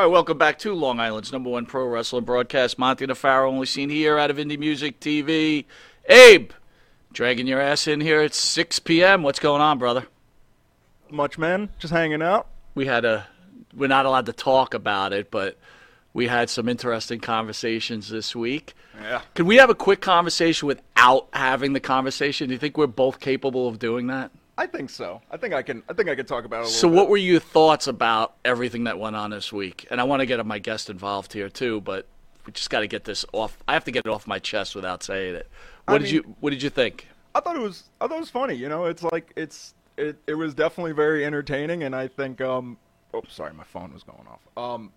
All right, welcome back to Long Island's number one pro wrestling broadcast. Monty Nefaro, only seen here out of Indie Music TV. Abe, dragging your ass in here at 6 p.m. What's going on, brother? Much, man. Just hanging out. We had a, we're not allowed to talk about it, but we had some interesting conversations this week. Yeah. Could we have a quick conversation without having the conversation? Do you think we're both capable of doing that? I think so. I think I can. I think I can talk about it. A little So, what bit. were your thoughts about everything that went on this week? And I want to get my guest involved here too, but we just got to get this off. I have to get it off my chest without saying it. What I did mean- you What did you think? I thought it was. I thought it was funny. You know, it's like it's. It. It was definitely very entertaining, and I think. Um. Oh, sorry, my phone was going off. Um.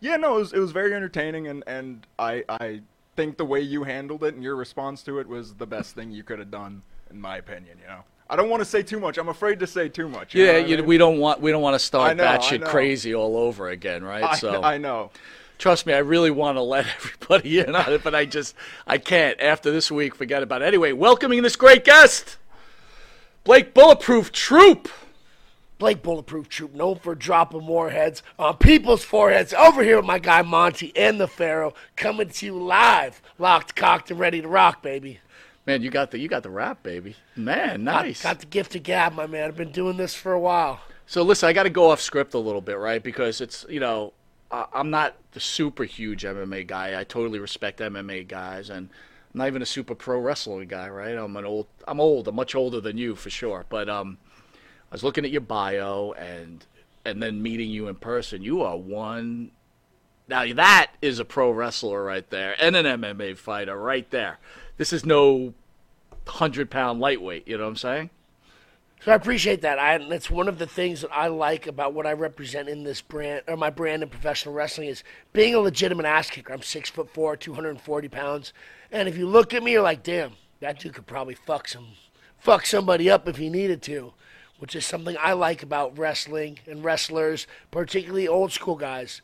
Yeah, no, it was. It was very entertaining, and and I. I think the way you handled it and your response to it was the best thing you could have done, in my opinion. You know. I don't want to say too much. I'm afraid to say too much. you know Yeah, I you, mean? we don't want we don't want to start I know, that shit crazy all over again, right? I, so I know. trust me, I really want to let everybody in on it, but I just I can't. After this week, forget about it. Anyway, welcoming this great guest, Blake Bulletproof Troop. Blake Bulletproof Troop, known for dropping warheads on people's foreheads. Over here with my guy Monte and the Pharaoh, coming to you live, locked, cocked, and ready to rock, baby. Man, you got the you got the rap, baby. Man, Got- nice. Got, the gift of gab, my man. I've been doing this for a while. So listen, I got to go off script a little bit, right? Because it's you know I- I'm not the super huge MMA guy. I totally respect MMA guys, and I'm not even a super pro wrestling guy, right? I'm an old. I'm old. I'm much older than you for sure. But um, I was looking at your bio and and then meeting you in person. You are one. Now that is a pro wrestler right there, and an MMA fighter right there. This is no hundred pound lightweight. You know what I'm saying? So I appreciate that. I, and it's one of the things that I like about what I represent in this brand, or my brand in professional wrestling, is being a legitimate ass kicker. I'm six foot four, 240 pounds, and if you look at me, you're like, damn, that dude could probably fuck some, fuck somebody up if he needed to, which is something I like about wrestling and wrestlers, particularly old school guys.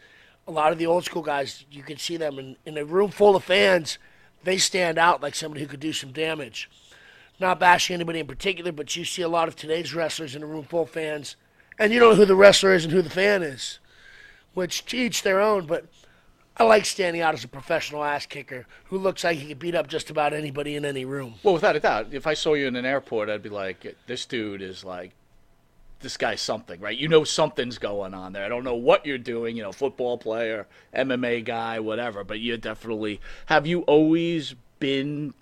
A lot of the old school guys, you can see them in, in a room full of fans, they stand out like somebody who could do some damage not bashing anybody in particular, but you see a lot of today's wrestlers in a room full of fans, and you don't know who the wrestler is and who the fan is, which to each their own. But I like standing out as a professional ass kicker who looks like he could beat up just about anybody in any room. Well, without a doubt, if I saw you in an airport, I'd be like, this dude is like, this guy's something, right? You know something's going on there. I don't know what you're doing, you know, football player, MMA guy, whatever, but you definitely have you always been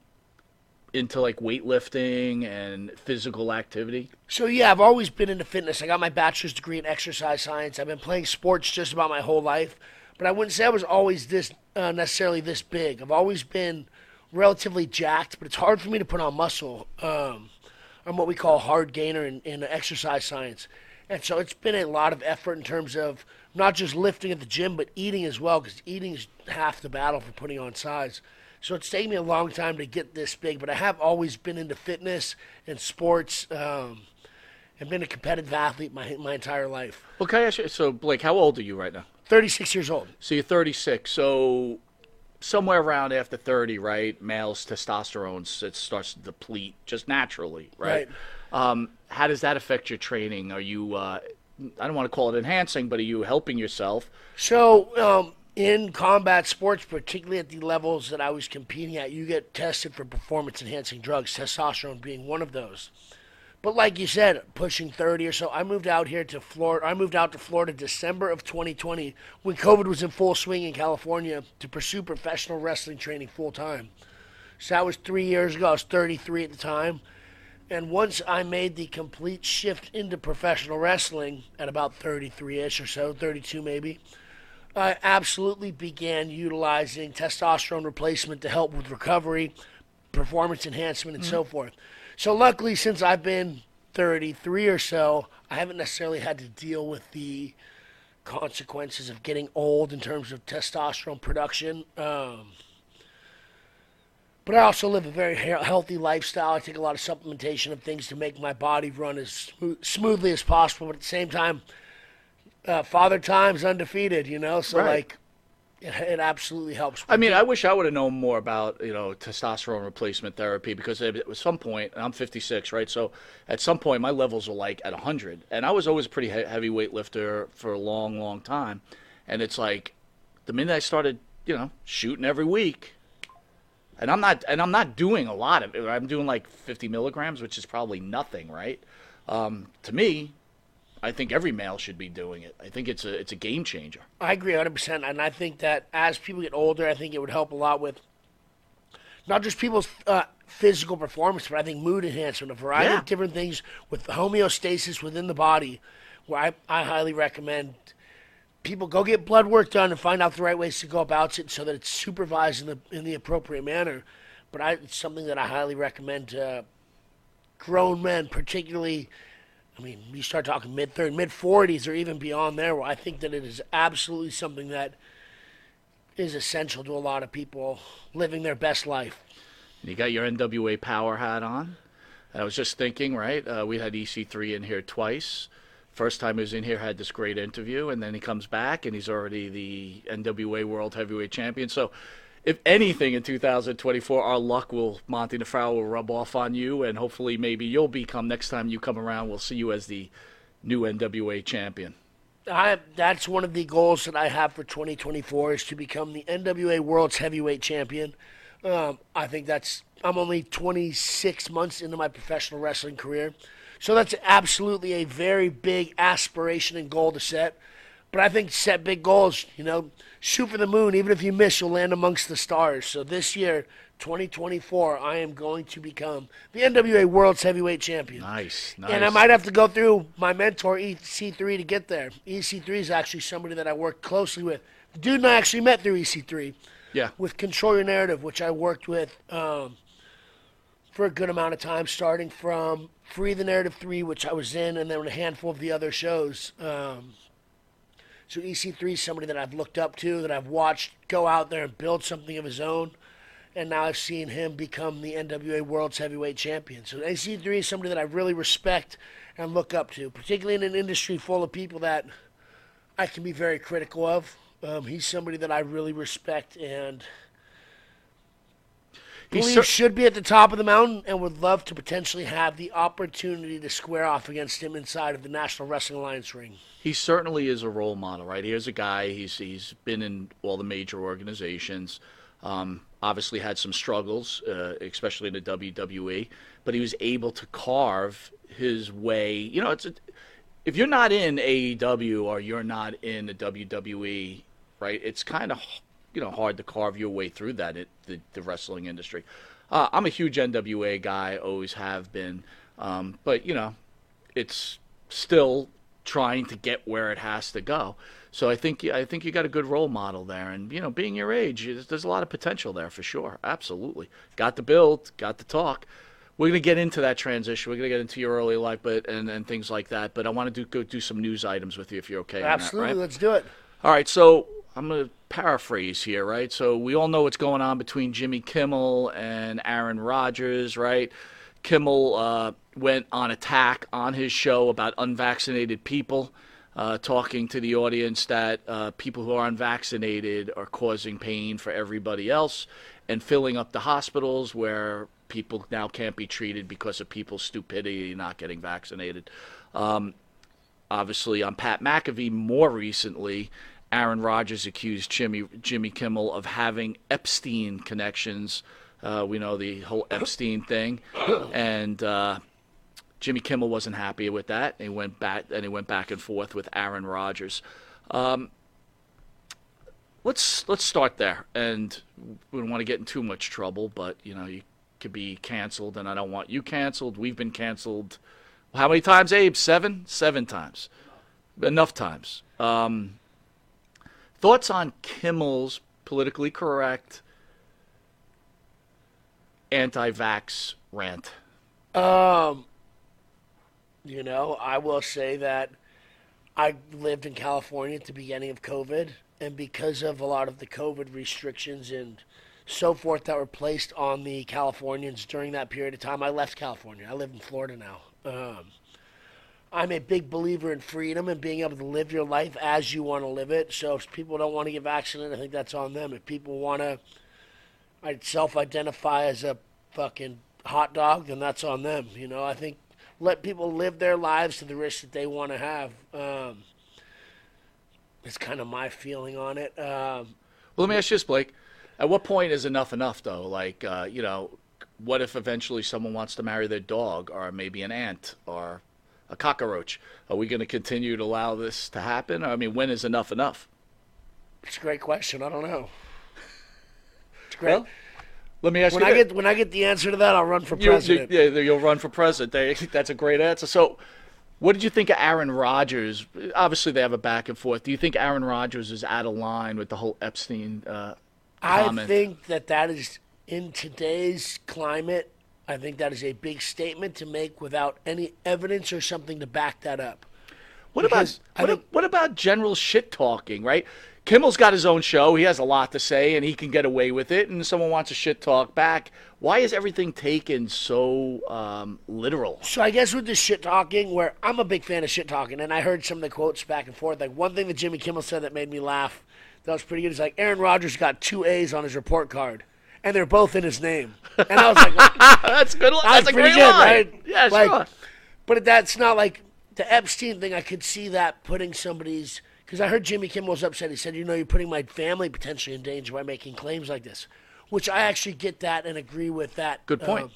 into like weightlifting and physical activity? So yeah, I've always been into fitness. I got my bachelor's degree in exercise science. I've been playing sports just about my whole life, but I wouldn't say I was always this uh, necessarily this big. I've always been relatively jacked, but it's hard for me to put on muscle. Um, I'm what we call a hard gainer in, in exercise science, and so it's been a lot of effort in terms of not just lifting at the gym, but eating as well, because eating is half the battle for putting on size. So it's taken me a long time to get this big, but I have always been into fitness and sports. Um, I've been a competitive athlete my my entire life. Well, can I ask you, so Blake, how old are you right now? 36 years old. So you're 36. So somewhere around after 30, right? Males' testosterone it starts to deplete just naturally, right? Um, how does that affect your training? Are you, uh, I don't want to call it enhancing, but are you helping yourself? So, um, in combat sports, particularly at the levels that I was competing at, you get tested for performance enhancing drugs, testosterone being one of those. But like you said, pushing 30 or so, I moved out here to Florida. I moved out to Florida December of 2020 when COVID was in full swing in California to pursue professional wrestling training full time. So that was three years ago. I was 33 at the time. And once I made the complete shift into professional wrestling at about 33 ish or so, 32 maybe, I absolutely began utilizing testosterone replacement to help with recovery, performance enhancement, and so mm-hmm. forth. So, luckily, since I've been 33 or so, I haven't necessarily had to deal with the consequences of getting old in terms of testosterone production. Um, but I also live a very healthy lifestyle. I take a lot of supplementation of things to make my body run as smooth, smoothly as possible. But at the same time, uh, father time's undefeated, you know. So Right. like, it, it absolutely helps. I mean, I wish I would have known more about you know testosterone replacement therapy because at some point, and I'm 56, right? So at some point, my levels were like at 100, and I was always a pretty he- heavy weightlifter for a long, long time. And it's like the minute I started, you know, shooting every week, and I'm not and I'm not doing a lot of it. I'm doing like 50 milligrams, which is probably nothing, right? Um, to me, I think every male should be doing it. I think it's a it's a game changer. I agree 100%. And I think that as people get older, I think it would help a lot with not just people's uh, physical performance, but I think mood enhancement, a variety Yeah. of different things with homeostasis within the body, where I, I highly recommend people go get blood work done and find out the right ways to go about it so that it's supervised in the, in the appropriate manner. But I, it's something that I highly recommend to grown men, particularly. I mean, you start talking mid 30s, mid 40s, or even beyond there, where I think that it is absolutely something that is essential to a lot of people living their best life. You got your NWA power hat on. I was just thinking, right? Uh, we had EC3 in here twice. First time he was in here, had this great interview, and then he comes back and he's already the NWA World Heavyweight Champion. So, if anything in 2024, our luck will Monty Nefaro will rub off on you, and hopefully maybe you'll become next time you come around. We'll see you as the new NWA champion. I, that's one of the goals that I have for 2024 is to become the NWA World's Heavyweight Champion. Um, I think that's I'm only 26 months into my professional wrestling career, so that's absolutely a very big aspiration and goal to set. But I think set big goals. You know, shoot for the moon. Even if you miss, you'll land amongst the stars. So this year, 2024, I am going to become the NWA World's Heavyweight Champion. Nice, nice. And I might have to go through my mentor EC3 to get there. EC3 is actually somebody that I worked closely with. The dude and I actually met through EC3 yeah. with Control Your Narrative, which I worked with um, for a good amount of time, starting from Free the Narrative 3, which I was in, and then a handful of the other shows. Um, so EC3 is somebody that I've looked up to, that I've watched go out there and build something of his own. And now I've seen him become the NWA World's Heavyweight Champion. So EC3 is somebody that I really respect and look up to, particularly in an industry full of people that I can be very critical of. Um, he's somebody that I really respect and Cer- should be at the top of the mountain and would love to potentially have the opportunity to square off against him inside of the National Wrestling Alliance ring. he certainly is a role model, right? Here's a guy. He's he's been in all the major organizations. Um, obviously had some struggles, uh, especially in the WWE, but he was able to carve his way. You know, it's a, if you're not in AEW or you're not in the WWE, right? It's kind of you know hard to carve your way through that it, the the wrestling industry. Uh, I'm a huge NWA guy, always have been, um, but you know, it's still trying to get where it has to go. So I think I think you got a good role model there, and you know, being your age, there's- a lot of potential there for sure. Absolutely, got the build, got the talk. We're gonna get into that transition. We're gonna get into your early life, but and, and things like that. But I want to do go do some news items with you if you're okay. on that, Absolutely, right? let's do it. All right, so I'm going to paraphrase here, right? So we all know what's going on between Jimmy Kimmel and Aaron Rodgers, right? Kimmel uh, went on attack on his show about unvaccinated people, uh, talking to the audience that uh, people who are unvaccinated are causing pain for everybody else and filling up the hospitals where people now can't be treated because of people's stupidity not getting vaccinated obviously on Pat McAfee more recently, Aaron Rodgers accused Jimmy Jimmy Kimmel of having Epstein connections. Uh, we know the whole Epstein thing, and uh, Jimmy Kimmel wasn't happy with that. And he went back and he went back and forth with Aaron Rodgers. Um, let's let's start there, and we don't want to get in too much trouble, but you know you could be canceled, and I don't want you canceled. We've been canceled. How many times, Abe? Seven? Seven times. Enough times. Um, thoughts on Kimmel's politically correct anti vax rant? Um, you know, I will say that I lived in California at the beginning of COVID, and because of a lot of the COVID restrictions and so forth that were placed on the Californians during that period of time, I left California. I live in Florida now. Um, I'm a big believer in freedom and being able to live your life as you want to live it. So if people don't want to get vaccinated, I think that's on them. If people want to I self-identify as a fucking hot dog, then that's on them. You know, I think let people live their lives to the risk that they want to have. Um, It's kind of my feeling on it. Um, Well, let me ask you this, Blake. At what point is enough enough, though? Like, uh, you know, what if eventually someone wants to marry their dog, or maybe an ant, or a cockroach? Are we going to continue to allow this to happen? I mean, when is enough enough? it's a great question. I don't know. It's great. Well, let me ask when you. I thi- get when I get the answer to that, I'll run for you, you, president. yeah, you'll run for president. That's a great answer. So, what did you think of Aaron Rodgers? Obviously, they have a back and forth. Do you think Aaron Rodgers is out of line with the whole Epstein? Uh, I comment? think that that is in today's climate. I think that is a big statement to make without any evidence or something to back that up. What about Because I what, think- what about general shit talking? Right? Kimmel's got his own show. He has a lot to say, and he can get away with it. And someone wants to shit talk back. Why is everything taken so um, literal? So I guess with the shit talking, where I'm a big fan of shit talking, and I heard some of the quotes back and forth. Like one thing that Jimmy Kimmel said that made me laugh, that was pretty good. Is like Aaron Rodgers got two A's on his report card, and they're both in his name. And I was like, that's good. That's That's a pretty great good, line. right? Yeah, Like- sure. But that's not like the Epstein thing. I could see that putting somebody's because I heard Jimmy Kimmel was upset. He said, "You know, you're putting my family potentially in danger by making claims like this," which I actually get that and agree with that. Good point. Um,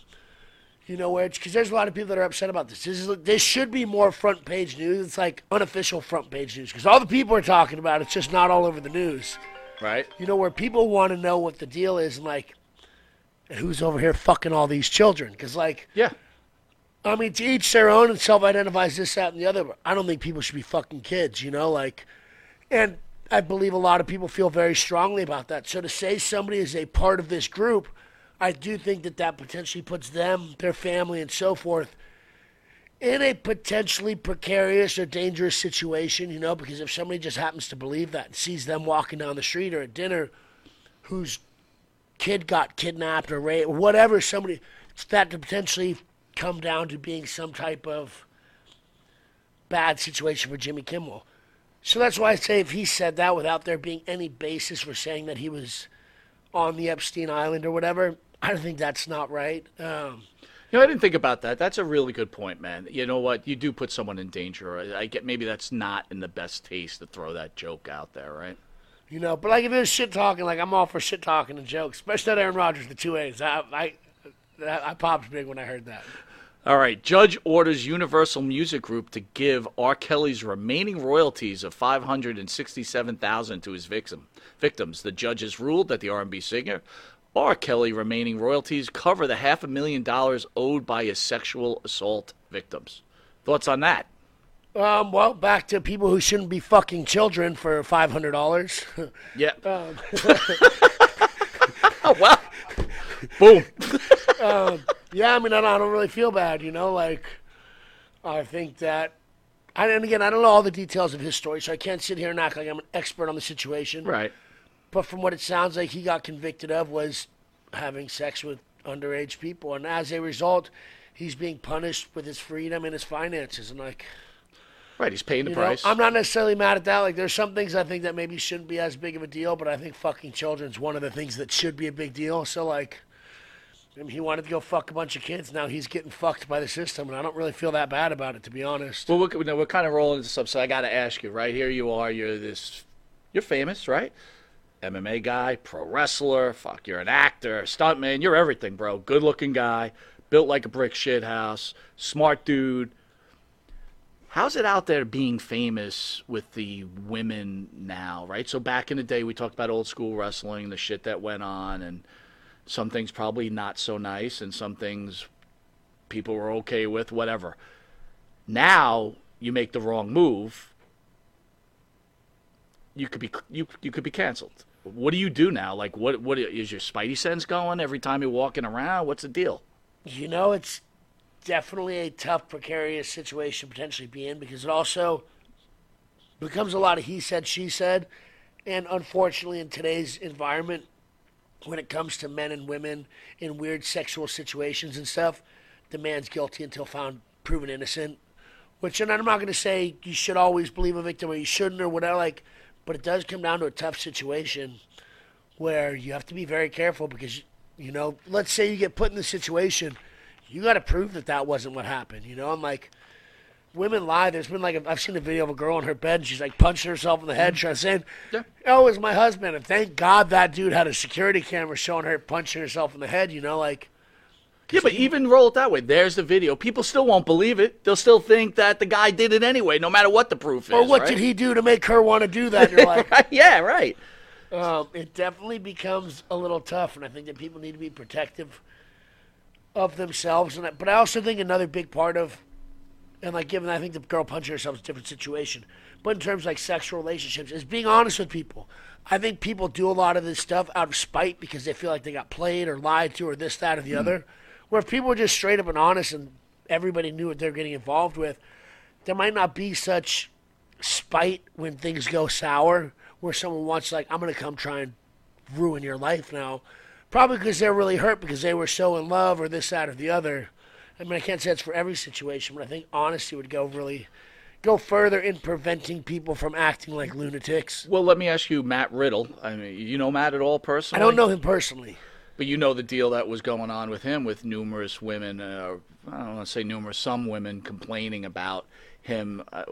you know where because there's a lot of people that are upset about this. This is this should be more front page news. It's like unofficial front page news because all the people are talking about it. It's just not all over the news. Right? You know where people want to know what the deal is and like who's over here fucking all these children because like Yeah. I mean, to each their own and self identifies this, that, and the other. But I don't think people should be fucking kids, you know? Like, and I believe a lot of people feel very strongly about that. So to say somebody is a part of this group, I do think that that potentially puts them, their family, and so forth in a potentially precarious or dangerous situation, you know? Because if somebody just happens to believe that and sees them walking down the street or at dinner whose kid got kidnapped or raped, or whatever, somebody, that to potentially come down to being some type of bad situation for Jimmy Kimmel. So that's why I say if he said that without there being any basis for saying that he was on the Epstein Island or whatever, I don't think that's not right. Um, You know, I didn't think about that. That's a really good point, man. You know what? You do put someone in danger. I get maybe that's not in the best taste to throw that joke out there, right? you know, but like if it was shit talking, like I'm all for shit talking and jokes, especially that Aaron Rodgers, the two A's. I, I, I popped big when I heard that. All right. Judge orders Universal Music Group to give R. Kelly's remaining royalties of five hundred and sixty-seven thousand to his victim victims. The judges ruled that the R&B singer R. Kelly remaining royalties cover the half a million dollars owed by his sexual assault victims. Thoughts on that? Um, well, back to people who shouldn't be fucking children for five hundred dollars. Yeah. oh well. Boom. Yeah, I mean, I don't, I don't really feel bad, you know. Like, I think that, I, and again, I don't know all the details of his story, so I can't sit here and act like I'm an expert on the situation. Right. But from what it sounds like, he got convicted of was having sex with underage people, and as a result, he's being punished with his freedom and his finances. And like, Right. He's paying the you know, price. I'm not necessarily mad at that. Like, there's some things I think that maybe shouldn't be as big of a deal, but I think fucking children's one of the things that should be a big deal. So like. I mean, he wanted to go fuck a bunch of kids. Now he's getting fucked by the system, and I don't really feel that bad about it, to be honest. Well, we're, we're kind of rolling this up, so I got to ask you, right? Here you are. You're this. You're famous, right? MMA guy, pro wrestler. Fuck, you're an actor, stuntman. You're everything, bro. Good looking guy, built like a brick shit house, smart dude. How's it out there being famous with the women now, right? So back in the day, we talked about old school wrestling, the shit that went on, and some things probably not so nice, and some things people were okay with, whatever. Now you make the wrong move, you could be you you could be canceled. What do you do now? Like what what is your spidey sense going every time you're walking around? What's the deal? You know, it's definitely a tough, precarious situation to potentially be in because it also becomes a lot of he said, she said. And unfortunately, in today's environment, when it comes to men and women in weird sexual situations and stuff, the man's guilty until found proven innocent. Which, and I'm not going to say you should always believe a victim or you shouldn't or whatever, like, but it does come down to a tough situation where you have to be very careful because, you know, let's say you get put in the situation, you got to prove that that wasn't what happened. You know, I'm like, women lie. There's been like a, I've seen a video of a girl on her bed. And she's like punching herself in the head, mm-hmm. trying to say. "Oh, it's my husband." And thank God that dude had a security camera showing her punching herself in the head. You know, like Yeah, but even roll it that way. There's the video. People still won't believe it. They'll still think that the guy did it anyway, no matter what the proof is. or what right? did he do to make her want to do that? You're like, Right, yeah, right. um, it definitely becomes a little tough, and I think that people need to be protective of themselves. And I, but I also think another big part of, and like given I think the girl punching herself is a different situation, but in terms of like sexual relationships, is being honest with people. I think people do a lot of this stuff out of spite because they feel like they got played or lied to or this, that, or the other. Where if people were just straight up and honest and everybody knew what they're getting involved with, there might not be such spite when things go sour where someone wants like i'm going to come try and ruin your life now. Probably because they're really hurt because they were so in love or this that or the other. I mean i can't say it's for every situation but i think honesty would go really go further in preventing people from acting like lunatics. Well, let me ask you, Matt Riddle. I mean, you know Matt at all personally? I don't know him personally But you know the deal that was going on with him with numerous women, uh, I don't want to say numerous, some women complaining about him. Uh,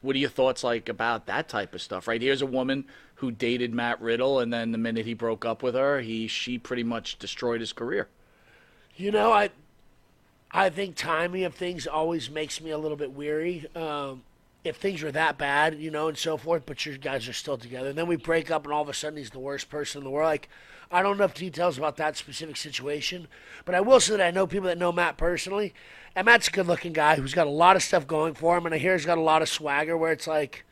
what are your thoughts like about that type of stuff? Right here's a woman who dated Matt Riddle, and then the minute he broke up with her, he she pretty much destroyed his career. You know, I I think timing of things always makes me a little bit weary. Um, if things are that bad, you know, and so forth, but your guys are still together, and then we break up, and all of a sudden he's the worst person in the world. Like, I don't know enough details about that specific situation, but I will say that I know people that know Matt personally, and Matt's a good-looking guy who's got a lot of stuff going for him, and I hear he's got a lot of swagger. Where it's like,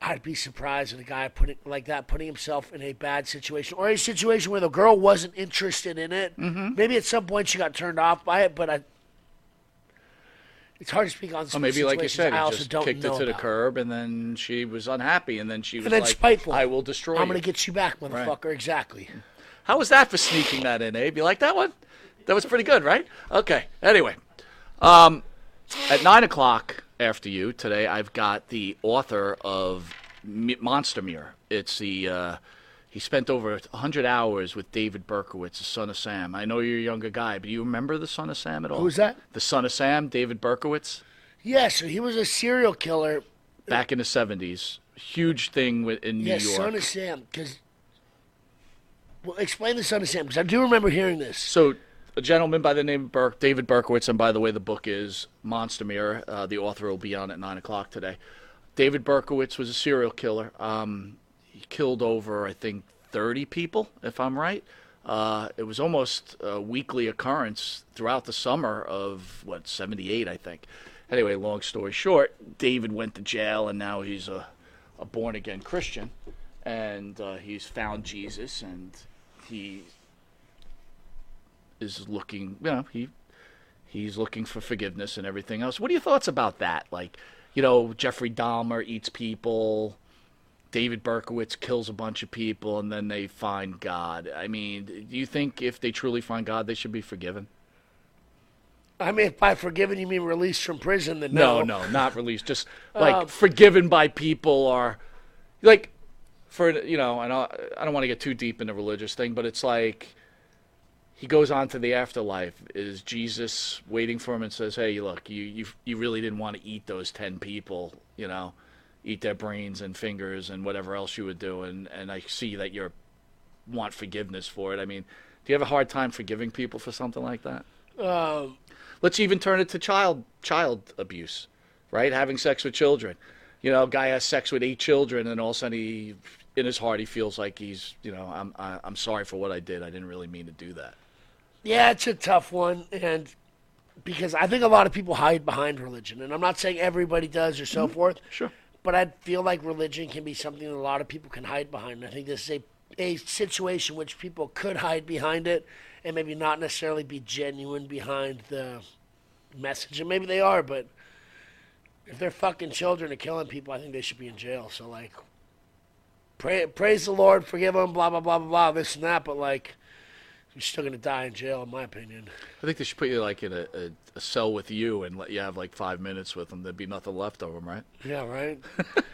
I'd be surprised at a guy putting like that putting himself in a bad situation or a situation where the girl wasn't interested in it. Mm-hmm. Maybe at some point she got turned off by it, but I. It's hard to speak on. Or maybe, like you said, I also just don't kicked it to the about. curb, and then she was unhappy, and then she was And then like, spiteful. "I will destroy I'm you." going to get you back, motherfucker. Exactly. How was that for sneaking that in, Abe? You like that one? That was pretty good, right? Okay. Anyway, um, at nine o'clock after you today, I've got the author of M- Monster Mirror. It's the uh, he spent over hundred hours with David Berkowitz, the son of Sam. I know you're a younger guy, but do you remember the son of Sam at all? Who's that? The son of Sam, David Berkowitz, Yeah, so he was a serial killer. back in the seventies. Huge thing in New Yeah, York. son of Sam. Because well, explain the son of Sam because I do remember hearing this. So, a gentleman by the name of Berk, David Berkowitz, and by the way, the book is Monster Mirror. Uh, the author will be on at 9 o'clock today. David Berkowitz was a serial killer. Um, he killed over, I think, 30 people, if I'm right. Uh, it was almost a weekly occurrence throughout the summer of, what, 78, I think. Anyway, long story short, David went to jail, and now he's a, a born again Christian. And uh, he's found Jesus, and he is looking, you know, he he's looking for forgiveness and everything else. What are your thoughts about that? Like, you know, Jeffrey Dahmer eats people, David Berkowitz kills a bunch of people, and then they find God. I mean, do you think if they truly find God, they should be forgiven? I mean, if by forgiven you mean released from prison, then No, no. no, not released. Just like Um, forgiven by people or like for you know, and I, I don't want to get too deep in the religious thing, but it's like he goes on to the afterlife. Is Jesus waiting for him and says, "Hey, look, you you you really didn't want to eat those ten people, you know, eat their brains and fingers and whatever else you would do, and and I see that you want forgiveness for it. I mean, do you have a hard time forgiving people for something like that? Um, Let's even turn it to child child abuse, right? Having sex with children. You know, guy has sex with eight children, and all of a sudden he, in his heart, he feels like he's, you know, I'm I, I'm sorry for what I did. I didn't really mean to do that. Yeah, it's a tough one, and because I think a lot of people hide behind religion, and I'm not saying everybody does or so forth. Sure. But I feel like religion can be something that a lot of people can hide behind. I think this is a a situation which people could hide behind it, and maybe not necessarily be genuine behind the message. And maybe they are, but if they're fucking children and killing people, I think they should be in jail. So like, pray, praise the Lord, forgive them, blah blah blah blah blah, this and that. But like, you're still gonna die in jail, in my opinion. I think they should put you like in a, a, a cell with you and let you have like five minutes with them. There'd be nothing left of them, right? Yeah, right.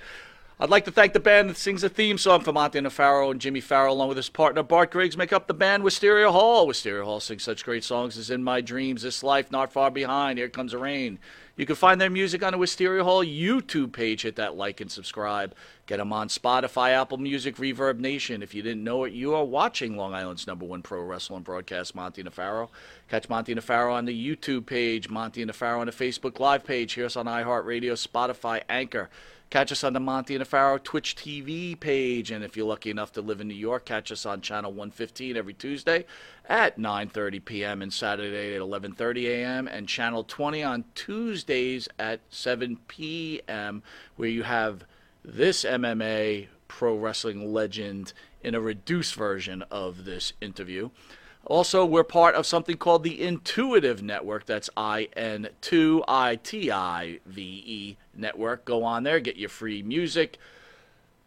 I'd like to thank the band that sings the theme song for Monte Farrow and Jimmy Farrow, along with his partner Bart Griggs, make up the band Wisteria Hall. Wisteria Hall sings such great songs as In My Dreams, This Life, Not Far Behind, Here Comes the Rain. You can find their music on the Wisteria Hall YouTube page. Hit that like and subscribe. Get them on Spotify, Apple Music, Reverb Nation. If you didn't know it, you are watching Long Island's number one pro wrestling broadcast, Monty Nefaro. Catch Monty Nefaro on the YouTube page, Monty Nefaro on the Facebook Live page. Hear us on iHeartRadio, Spotify, Anchor. Catch us on the Monty Nefaro Twitch TV page, and if you're lucky enough to live in New York, catch us on channel 115 every Tuesday at 9:30 p.m. and Saturday at 11:30 a.m. and channel 20 on Tuesdays at 7 p.m. where you have this MMA pro wrestling legend in a reduced version of this interview. Also, we're part of something called the Intuitive Network. That's I N 2 I T I V E Network. Go on there, get your free music,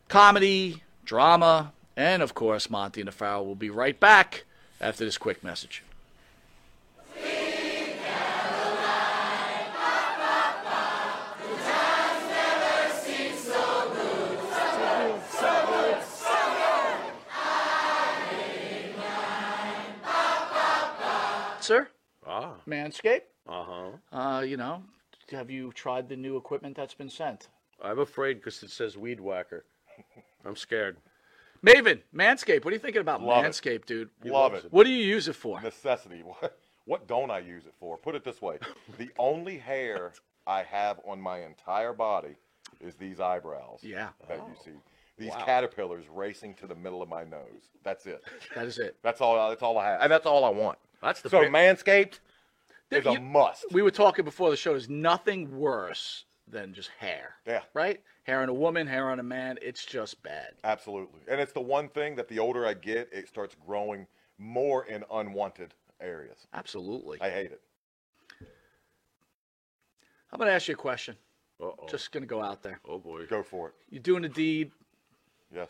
comedy, drama, and of course, Monte and the Pharaoh will be right back after this quick message. Sir, Ah, Manscaped. uh-huh. Uh, you know, have you tried the new equipment that's been sent? I'm afraid because it says weed whacker. I'm scared. Maven, Manscaped. What are you thinking about Love it. Dude? Love it. What do you use it for? Necessity. What, what don't I use it for? Put it this way the only hair I have on my entire body is these eyebrows Yeah. that you see. These caterpillars racing to the middle of my nose. That's it. That is it. That's all. That's all I have, and that's all I want. That's the So big- Manscaped is a must. We were talking before the show. There's nothing worse than just hair. Yeah. Right? Hair on a woman, hair on a man. It's just bad. Absolutely, and it's the one thing that the older I get, it starts growing more in unwanted areas. Absolutely. I hate it. I'm going to ask you a question. Uh-oh. Just going to go out there. oh boy. Go for it. You're doing a deed. Yes.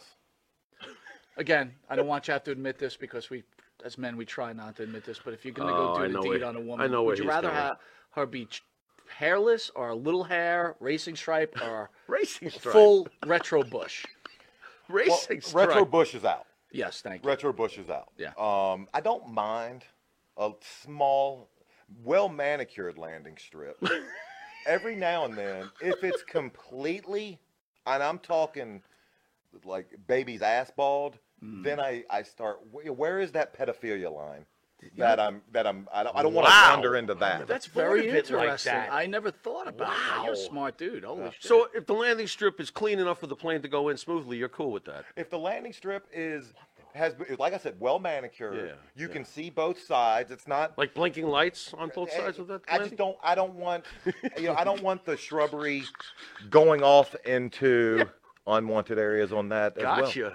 Again, I don't want you to have to admit this because we, as men, we try not to admit this. But if you're going to Oh, go I do know the deed where- on a woman, I know would you rather going. have her be hairless or a little hair, racing stripe, or Racing stripe. full retro bush? Well, Racing stripe. retro bush is out. Yes, thank you. Retro Bush is out. Yeah. Um, I don't mind a small, well manicured landing strip. Every now and then, if it's completely, and I'm talking like baby's ass bald, Mm. then I, I start. Where is that pedophilia line? That I'm that I'm I don't, I don't want to Wow. wander into that. That's very of it like interesting. that. I never thought about that. You're a smart dude. Holy shit. So if the landing strip is clean enough for the plane to go in smoothly, you're cool with that. if the landing strip is has been- like I said, well manicured, Yeah, you yeah. can see both sides. It's not Like blinking lights on both sides of that. I landing? just don't. I don't want. You know, I don't want the shrubbery going off into unwanted areas on that as well.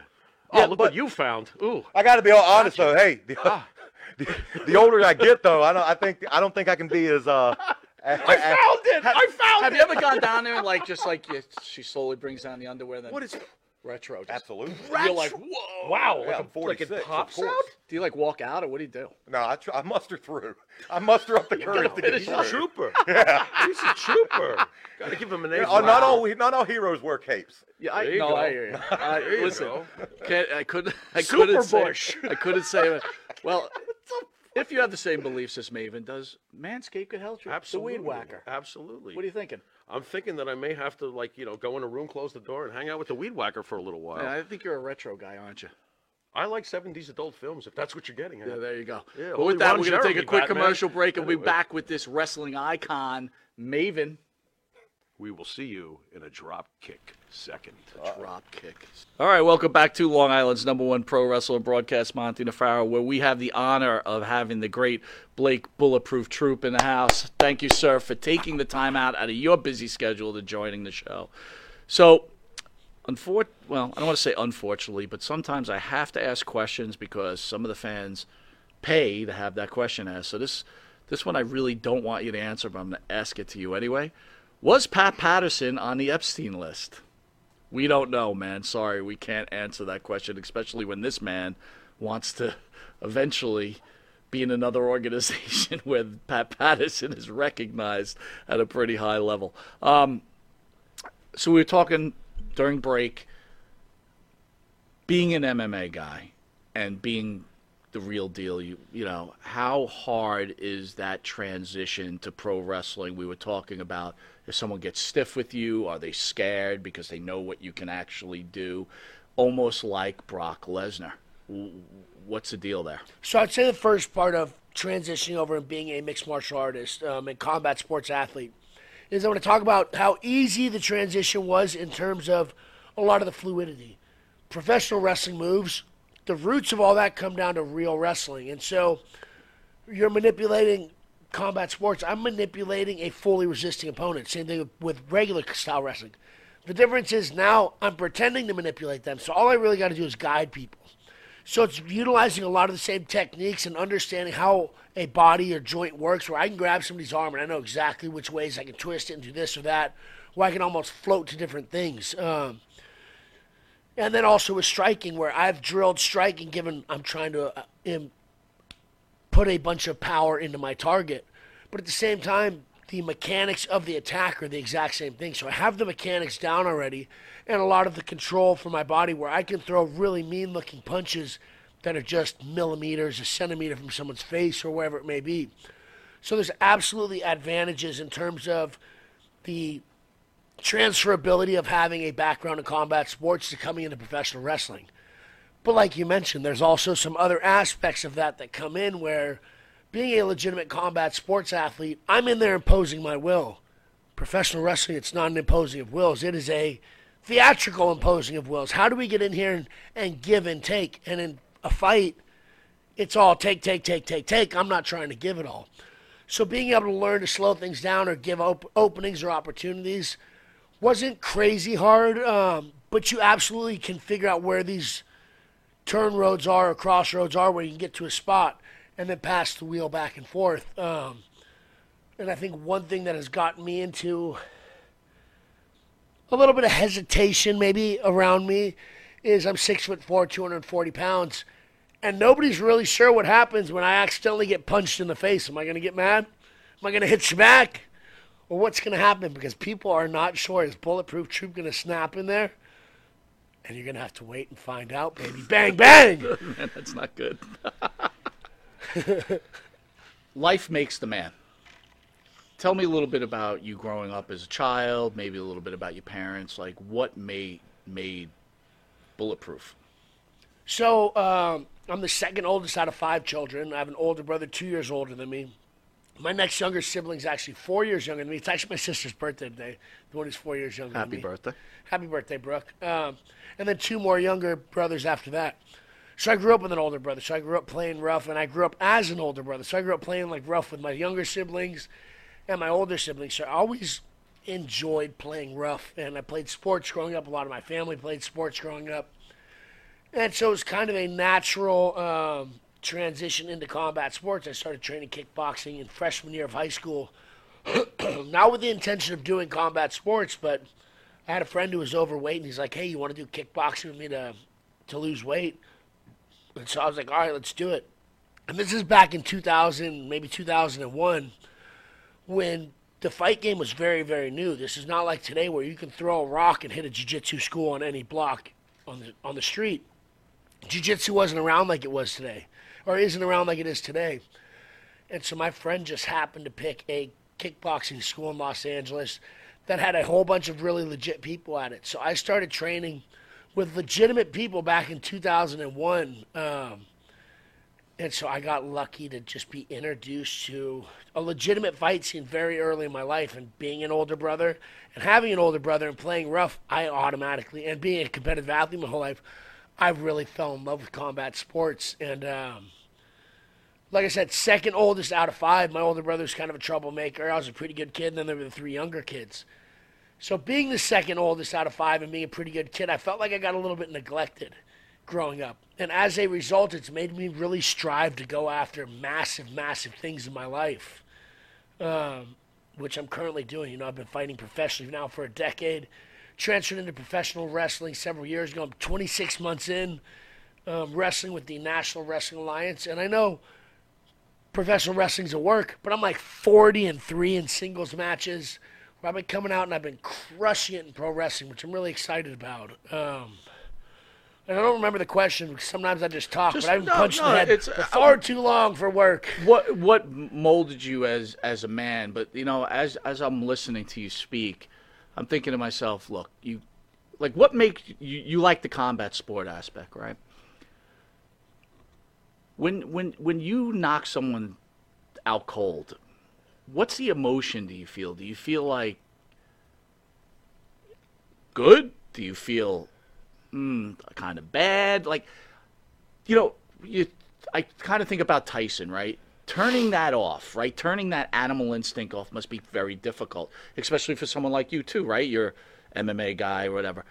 Gotcha. Yeah, oh, look what you found. Ooh. I got to be all honest though. Hey, the, Ah. the, the older I get though, I don't. I think I don't think I can be as uh. I I found it. I found have it. you ever gone down there and like just like you, she slowly brings down the underwear? Then What is? Retro? Just, Absolutely. You're like, whoa. Wow. Yeah, like, I'm a, like it 46, of pops course. out. Do you like walk out or what do you do? No, I, tr- I muster through. I muster up the courage to get He's through. a trooper. He's a trooper. Got to give him an A. Oh, for not all not all heroes wear capes. Yeah, I There you no, go. I hear you. I, you listen, go. can't, I couldn't. I couldn't say. Bush. I couldn't say. it. Well, if you have the same beliefs as Maven, does Manscaped could help you? Absolutely. The weed whacker. Absolutely. What are you thinking? I'm thinking that I may have to like you know go in a room, close the door, and hang out with the weed whacker for a little while. Yeah, I think you're a retro guy, aren't you? I like 70s adult films, if that's what you're getting at. Yeah, there you go. Yeah, but with that, Ron we're going to take a quick Batman. commercial break and we'll be back with this wrestling icon, Maven. We will see you in a drop kick second. Drop kick. All right, welcome back to Long Island's number one pro wrestling broadcast, Monty Nefaro, where we have the honor of having the great Blake Bulletproof Troop in the house. Thank you, sir, for taking the time out out of your busy schedule to joining the show. So, unfor- well, I don't want to say unfortunately, but sometimes I have to ask questions because some of the fans pay to have that question asked. So this this one I really don't want you to answer, but I'm going to ask it to you anyway. Was Pat Patterson on the Epstein list? We don't know, man. Sorry, we can't answer that question, especially when this man wants to eventually be in another organization where Pat Patterson is recognized at a pretty high level. Um, so we were talking during break, being an MMA guy and being the real deal. You you know, how hard is that transition to pro wrestling? We were talking about if someone gets stiff with you, are they scared because they know what you can actually do? Almost like Brock Lesnar. What's the deal there? So I'd say the first part of transitioning over and being a mixed martial artist um, and combat sports athlete is I want to talk about how easy the transition was in terms of a lot of the fluidity. Professional wrestling moves, the roots of all that come down to real wrestling. And so you're manipulating combat sports. I'm manipulating a fully resisting opponent. Same thing with regular style wrestling. The difference is now I'm pretending to manipulate them. So all I really got to do is guide people. So it's utilizing a lot of the same techniques and understanding how a body or joint works, where I can grab somebody's arm and I know exactly which ways I can twist it and do this or that, where I can almost float to different things. Um, and then also with striking, where I've drilled striking, given I'm trying to uh, put a bunch of power into my target. But at the same time, the mechanics of the attack are the exact same thing. So I have the mechanics down already, and a lot of the control for my body where I can throw really mean looking punches that are just millimeters, a centimeter from someone's face, or wherever it may be. So there's absolutely advantages in terms of the transferability of having a background in combat sports to coming into professional wrestling. But like you mentioned, there's also some other aspects of that that come in where being a legitimate combat sports athlete, I'm in there imposing my will. Professional wrestling, it's not an imposing of wills. It is a theatrical imposing of wills. How do we get in here and, and give and take? And in a fight, it's all take, take, take, take, take. I'm not trying to give it all. So being able to learn to slow things down or give op- openings or opportunities wasn't crazy hard, um, but you absolutely can figure out where these turn roads are or crossroads are where you can get to a spot and then pass the wheel back and forth. Um, and I think one thing that has gotten me into a little bit of hesitation maybe around me is I'm six foot four, 240 pounds, and nobody's really sure what happens when I accidentally get punched in the face. Am I going to get mad? Am I going to hit you back? Or what's going to happen? Because people are not sure. Is Bulletproof Troop going to snap in there? And you're going to have to wait and find out, baby. Bang, bang! Man, that's not good. Life makes the man. Tell me a little bit about you growing up as a child, maybe a little bit about your parents. Like, what made made bulletproof? So um, I'm the second oldest out of five children. I have an older brother, two years older than me. My next younger sibling is actually four years younger than me. It's actually my sister's birthday today. The one who's four years younger Happy than me. birthday. Happy birthday, Brooke. Um, and then two more younger brothers after that. So I grew up with an older brother. So I grew up playing rough, and I grew up as an older brother. So I grew up playing like rough with my younger siblings and my older siblings. So I always enjoyed playing rough, and I played sports growing up. A lot of my family played sports growing up, and so it was kind of a natural um, transition into combat sports. I started training kickboxing in freshman year of high school, not with the intention of doing combat sports, but I had a friend who was overweight, and he's like, "Hey, you want to do kickboxing with me to to lose weight?" And so I was like, "All right, let's do it." And this is back in 2000, maybe 2001, when the fight game was very, very new. This is not like today where you can throw a rock and hit a jiu-jitsu school on any block on the on the street. Jiu-jitsu wasn't around like it was today, or isn't around like it is today. And so my friend just happened to pick a kickboxing school in Los Angeles that had a whole bunch of really legit people at it. So I started training with legitimate people back in 2001. Um, and so I got lucky to just be introduced to a legitimate fight scene very early in my life. And being an older brother and having an older brother and playing rough, I automatically, and being a competitive athlete my whole life, I really fell in love with combat sports. And um, like I said, second oldest out of five. My older brother's kind of a troublemaker. I was a pretty good kid, and then there were the three younger kids. So being the second oldest out of five and being a pretty good kid, I felt like I got a little bit neglected growing up. And as a result, it's made me really strive to go after massive, massive things in my life, um, which I'm currently doing. You know, I've been fighting professionally now for a decade, transferred into professional wrestling several years ago. I'm 26 months in um, wrestling with the National Wrestling Alliance. And I know professional wrestling's a work, but I'm like 40 and 3 in singles matches. I've been coming out and I've been crushing it in pro wrestling, which I'm really excited about. Um, And I don't remember the question because sometimes I just talk, Just- but I've been no, punched in no, the head it's- for far too long for work. what what molded you as as a man but you know as as i'm listening to you speak i'm thinking to myself look you like what makes you you like the combat sport aspect right when when when you knock someone out cold what's the emotion do you feel do you feel like good do you feel mm, kind of bad like you know, you I kind of think about Tyson, right? Turning that off, right? Turning that animal instinct off must be very difficult, especially for someone like you too, right? You're MMA guy or whatever.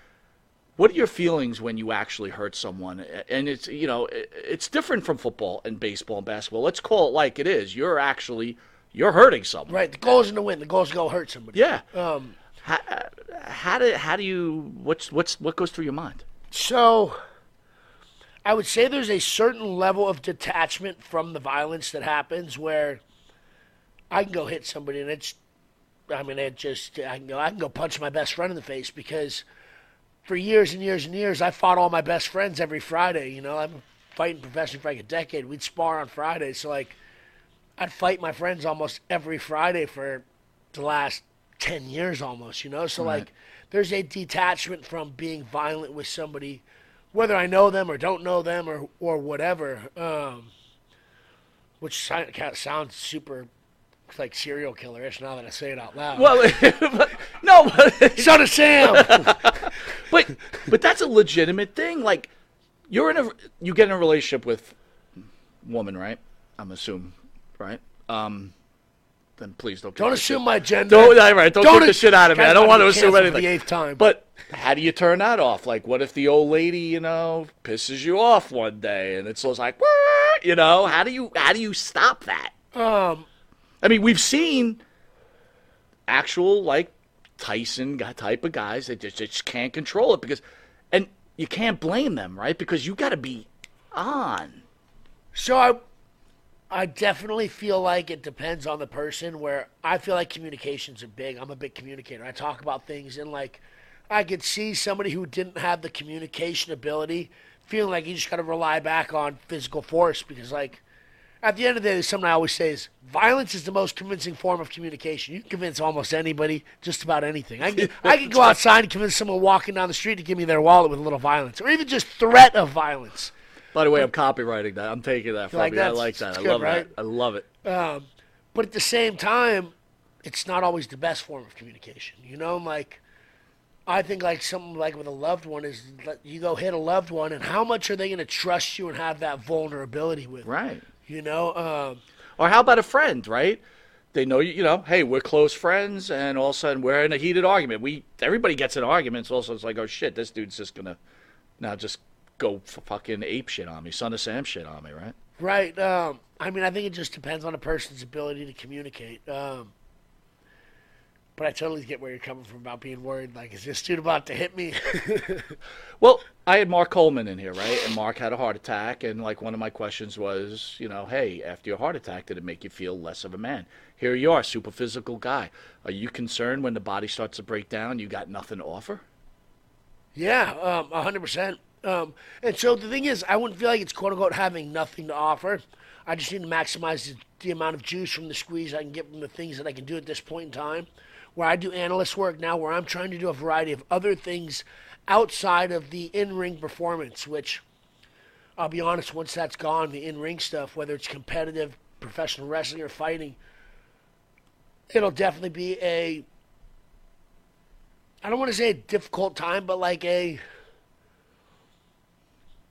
What are your feelings when you actually hurt someone? And it's you know, it's different from football and baseball and basketball. Let's call it like it is. You're actually you're hurting someone. Right, the goal isn't to win. The goal is to go hurt somebody. Yeah. Um, How, how do how do you what's what's what goes through your mind? So, I would say there's a certain level of detachment from the violence that happens where I can go hit somebody and it's, I mean, it just, I can go, I can go punch my best friend in the face because for years and years and years, I fought all my best friends every Friday. You know, I've been fighting professionally for like a decade. We'd spar on Fridays. So, like, I'd fight my friends almost every Friday for the last 10 years almost, you know? So, like, there's a detachment from being violent with somebody, whether I know them or don't know them or, or whatever, um, which si- kind of sounds super like serial killer-ish now that I say it out loud. Well, but, no, but Son of Sam! but but that's a legitimate thing. Like you're in a you get in a relationship with woman, right? I'm assuming, right? Um, then please don't. don't assume shit- my gender. Don't, all right, don't, Don't get the shit out of me. I don't want to assume anything. the eighth time. But how do you turn that off? Like, what if the old lady, you know, pisses you off one day, and it's just like, you know, how do you how do you stop that? Um, I mean, we've seen actual like Tyson type of guys that just, just can't control it because, and you can't blame them, right? Because you got to be on. So I, I definitely feel like it depends on the person. Where I feel like communications are big. I'm a big communicator. I talk about things and like, I could see somebody who didn't have the communication ability feeling like you just got to rely back on physical force because like. At the end of the day, there's something I always say is violence is the most convincing form of communication. You can convince almost anybody just about anything. I can, I can go outside and convince someone walking down the street to give me their wallet with a little violence, or even just threat of violence. By the way, I'm copywriting that. I'm taking that from like you. I like that. I good, love right? that. I love it. Um, but at the same time, it's not always the best form of communication. You know, like I think like something like with a loved one is you go hit a loved one, and how much are they going to trust you and have that vulnerability with? Right. You know, um, Or how about a friend, right? They know you, you know, hey, we're close friends, and all of a sudden we're in a heated argument. We everybody gets in arguments. Also, it's like, oh shit, this dude's just gonna now just go f- fucking ape shit on me, son of Sam shit on me, right? right? Um, I mean, I think it just depends on a person's ability to communicate. Um, but I totally get where you're coming from about being worried. Like, is this dude about to hit me? Well, I had Mark Coleman in here, right? And Mark had a heart attack, and like one of my questions was, you know, hey, after your heart attack, did it make you feel less of a man? Here you are, super physical guy. Are you concerned when the body starts to break down? You got nothing to offer? Yeah, um, a hundred percent. Um, and so the thing is, I wouldn't feel like it's quote unquote having nothing to offer. I just need to maximize the, the amount of juice from the squeeze I can get from the things that I can do at this point in time. Where I do analyst work now, where I'm trying to do a variety of other things outside of the in-ring performance. Which, I'll be honest, once that's gone, the in-ring stuff, whether it's competitive, professional wrestling, or fighting, it'll definitely be a I don't want to say a difficult time, but like a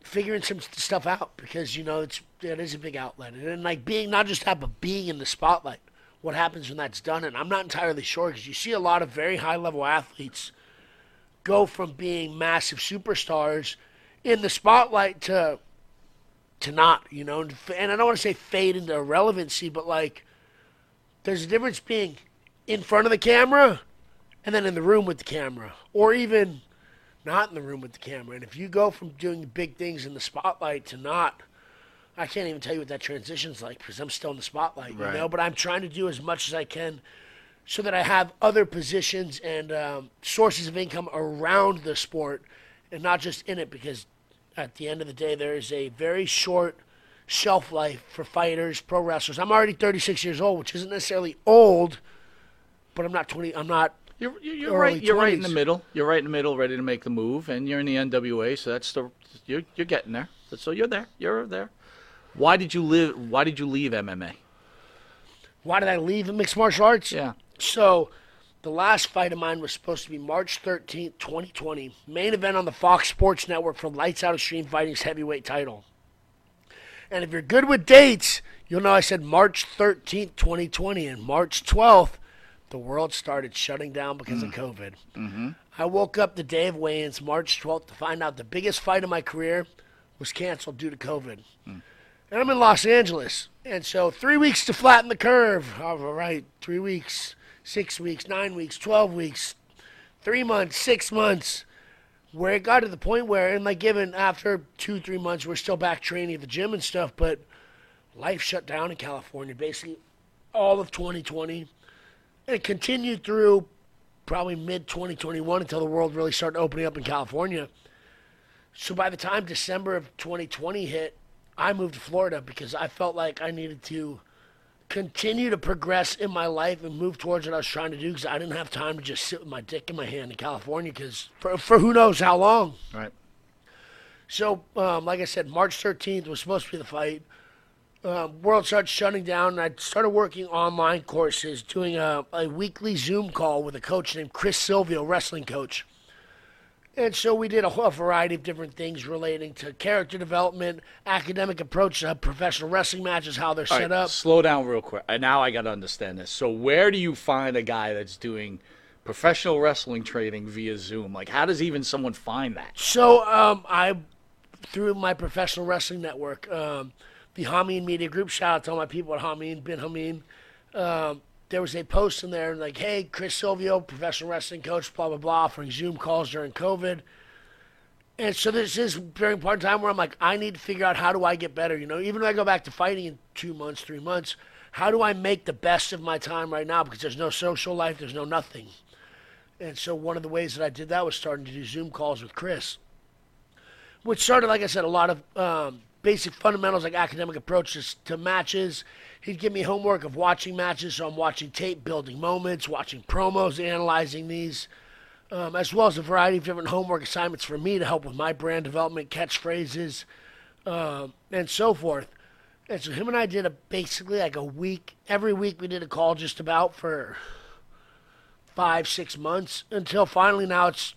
figuring some stuff out because you know it's it is a big outlet and like being not just that but being in the spotlight. What happens when that's done? And I'm not entirely sure because you see a lot of very high level athletes go from being massive superstars in the spotlight to to not, you know, and and I don't want to say fade into irrelevancy, but like there's a difference being in front of the camera and then in the room with the camera, or even not in the room with the camera. And if you go from doing big things in the spotlight to not, I can't even tell you what that transition's like because I'm still in the spotlight, you know. But I'm trying to do as much as I can so that I have other positions and um, sources of income around the sport and not just in it because at the end of the day, there is a very short shelf life for fighters, pro wrestlers. I'm already 36 years old, which isn't necessarily old, but I'm not 20. I'm not. You're, you're, you're right. You're right in the middle. You're right in the middle, ready to make the move, and you're in the NWA. So that's the you're you're getting there. So you're there. You're there. Why did you live? Why did you leave MMA? Why did I leave mixed martial arts? Yeah. So, the last fight of mine was supposed to be March 13th, 2020. Main event on the Fox Sports Network for Lights Out Extreme Fighting's heavyweight title. And if you're good with dates, you'll know I said March 13th, 2020. And March 12th, the world started shutting down because of COVID. Mm-hmm. I woke up the day of weigh-ins, March 12th, to find out the biggest fight of my career was canceled due to COVID. And I'm in Los Angeles. And so three weeks to flatten the curve. All right, three weeks, six weeks, nine weeks, 12 weeks, three months, six months. Where it got to the point where, and like given after two, three months, we're still back training at the gym and stuff, but life shut down in California basically all of 2020. And it continued through probably mid 2021 until the world really started opening up in California. So by the time December of 2020 hit, I moved to Florida because I felt like I needed to continue to progress in my life and move towards what I was trying to do because I didn't have time to just sit with my dick in my hand in California because for, for who knows how long. Right. So, um, like I said, March 13th was supposed to be the fight. Um, world started shutting down, and I started working online courses, doing a, a weekly Zoom call with a coach named Chris Silvio, wrestling coach. And so we did a whole variety of different things relating to character development, academic approach to professional wrestling matches, how they're All set right, up. Slow down real quick. And now I got to understand this. So where do you find a guy that's doing professional wrestling training via Zoom? Like, how does even someone find that? So um, I, through my professional wrestling network, um, the Hameen Media Group, shout out to all my people at Hameen, Bin Hameen. Um, there was a post in there like, hey, Chris Silvio, professional wrestling coach, blah, blah, blah, offering Zoom calls during COVID. And so this is very important time where I'm like, I need to figure out how do I get better. You know, even if I go back to fighting in two months, three months, how do I make the best of my time right now? Because there's no social life, there's no nothing. And so one of the ways that I did that was starting to do Zoom calls with Chris which started, like I said, a lot of um, basic fundamentals like academic approaches to matches. He'd give me homework of watching matches, so I'm watching tape, building moments, watching promos, analyzing these, um, as well as a variety of different homework assignments for me to help with my brand development, catchphrases, um, and so forth. And so him and I did a basically like a week. Every week we did a call just about for five, six months until finally now it's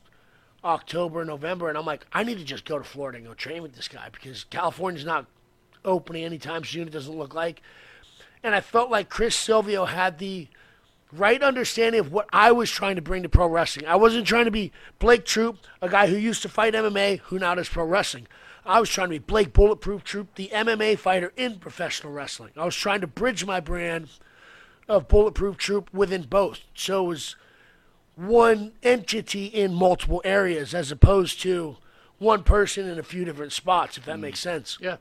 October, November, and I'm like, I need to just go to Florida and go train with this guy because California's not opening anytime soon. It doesn't look like. And I felt like Chris Silvio had the right understanding of what I was trying to bring to pro wrestling. I wasn't trying to be Blake Troop, a guy who used to fight MMA, who now does pro wrestling. I was trying to be Blake Bulletproof Troop, the MMA fighter in professional wrestling. I was trying to bridge my brand of Bulletproof Troop within both. So it was one entity in multiple areas as opposed to one person in a few different spots, if that mm. makes sense. Yeah.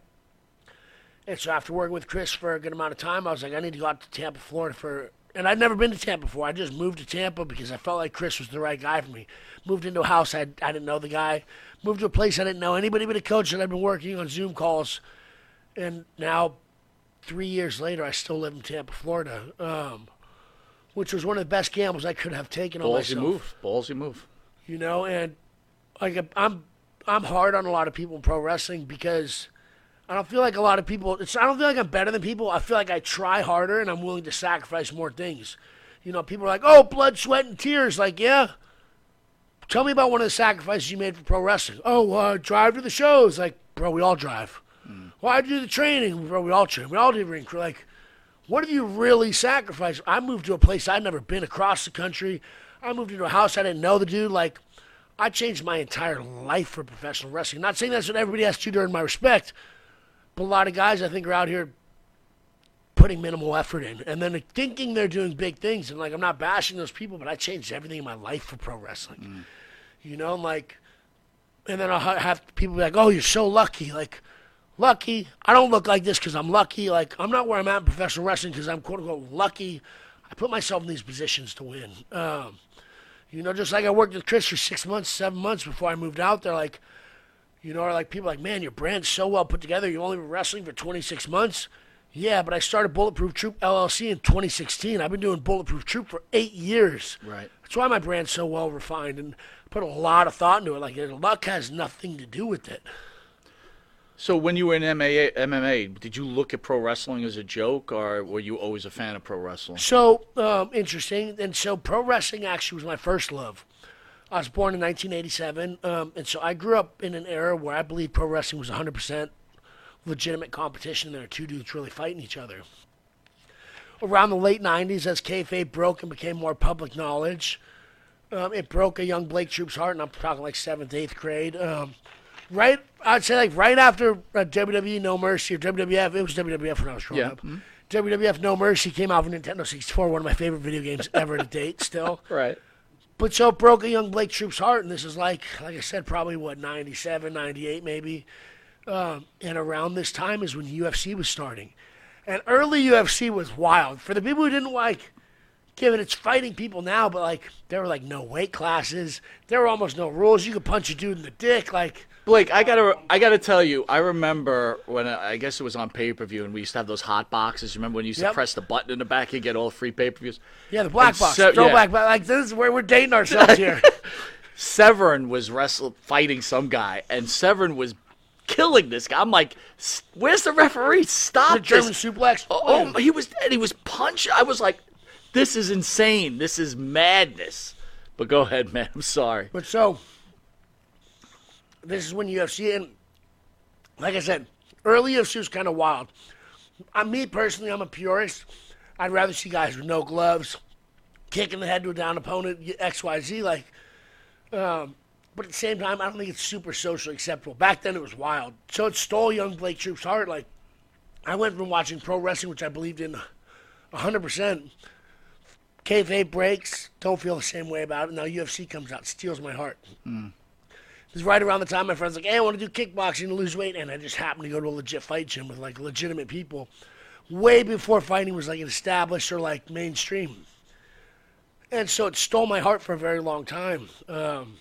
And so after working with Chris for a good amount of time, I was like, I need to go out to Tampa, Florida for. And I'd never been to Tampa before. I just moved to Tampa because I felt like Chris was the right guy for me. Moved into a house I, I didn't know the guy. Moved to a place I didn't know anybody but a coach that I'd been working on Zoom calls. And now, three years later, I still live in Tampa, Florida, um, which was one of the best gambles I could have taken on myself. Ballsy move. Ballsy move. you know and like i'm i'm hard on a lot of people in pro wrestling because i don't feel like a lot of people it's i don't feel like i'm better than people. I feel like i try harder and i'm willing to sacrifice more things. You know people are like oh blood sweat and tears. Like yeah. Tell me about one of the sacrifices you made for pro wrestling. Oh uh, drive to the shows. Like bro we all drive. Why do the training? Bro we all train. We all do ring crew. Like what have you really sacrificed? I moved to a place I'd never been across the country. I moved into a house I didn't know the dude. Like, I changed my entire life for professional wrestling. Not saying that's what everybody has to do to earn my respect, a lot of guys I think are out here putting minimal effort in and then thinking they're doing big things. And like, I'm not bashing those people, but I changed everything in my life for pro wrestling. You know, like, and then I'll have people be like, "Oh, you're so lucky." Like, lucky. I don't look like this because I'm lucky. Like, I'm not where I'm at in professional wrestling because I'm quote unquote lucky. I put myself in these positions to win. Um, you know, just like I worked with Chris for six months, seven months before I moved out there. Like, You know, or like people are like, man, your brand's so well put together. You've only been wrestling for 26 months. Yeah, but I started Bulletproof Troop LLC in 2016. I've been doing Bulletproof Troop for eight years. Right. That's why my brand's so well refined and put a lot of thought into it. Like luck has nothing to do with it. So when you were in MMA, MMA, did you look at pro wrestling as a joke, or were you always a fan of pro wrestling? So um, interesting. And so pro wrestling actually was my first love. I was born in 1987, um, and so I grew up in an era where I believe pro wrestling was 100% legitimate competition. And there are two dudes really fighting each other. Around the late 90s, as kayfabe broke and became more public knowledge, um, it broke a young Blake Troop's heart, and I'm talking like seventh, eighth grade. Um, right, I'd say like right after uh, WWE No Mercy or WWF, it was WWF when I was growing Yeah. up. WWF No Mercy came out for Nintendo 64, one of my favorite video games ever to date, still. Right. But so it broke a young Blake Troop's heart, and this is like, like I said, probably what 97, 98 maybe. Um, and around this time is when UFC was starting, and early UFC was wild for the people who didn't like. Given it's fighting people now, but like there were like no weight classes, there were almost no rules. You could punch a dude in the dick, like Blake, I gotta, I gotta tell you, I remember when uh, I guess it was on pay per view, and we used to have those hot boxes. Remember when you used Yep. to press the button in the back, you get all free pay per views. yeah, the black And box, so- throwback, yeah. like this is where we're dating ourselves here. Severn was wrestling, fighting some guy, and Severn was killing this guy. I'm like, where's the referee? Stop the German this. suplex. Oh, oh, he was and he was punching. I was like, this is insane. This is madness. But go ahead, man. I'm sorry. But so, this is when UFC, and like I said, early UFC was kind of wild. I, me personally, I'm a purist. I'd rather see guys with no gloves, kicking the head to a down opponent, X, Y, Z. Like, um, but at the same time, I don't think it's super socially acceptable. Back then, it was wild. So it stole young Blake Troop's heart. Like, I went from watching pro wrestling, which I believed in 100%. Kayfabe breaks, don't feel the same way about it. Now UFC comes out, steals my heart. It was right around the time my friends like, hey, I want to do kickboxing to lose weight, and I just happened to go to a legit fight gym with like legitimate people, way before fighting was like established or like mainstream. And so it stole my heart for a very long time. Um,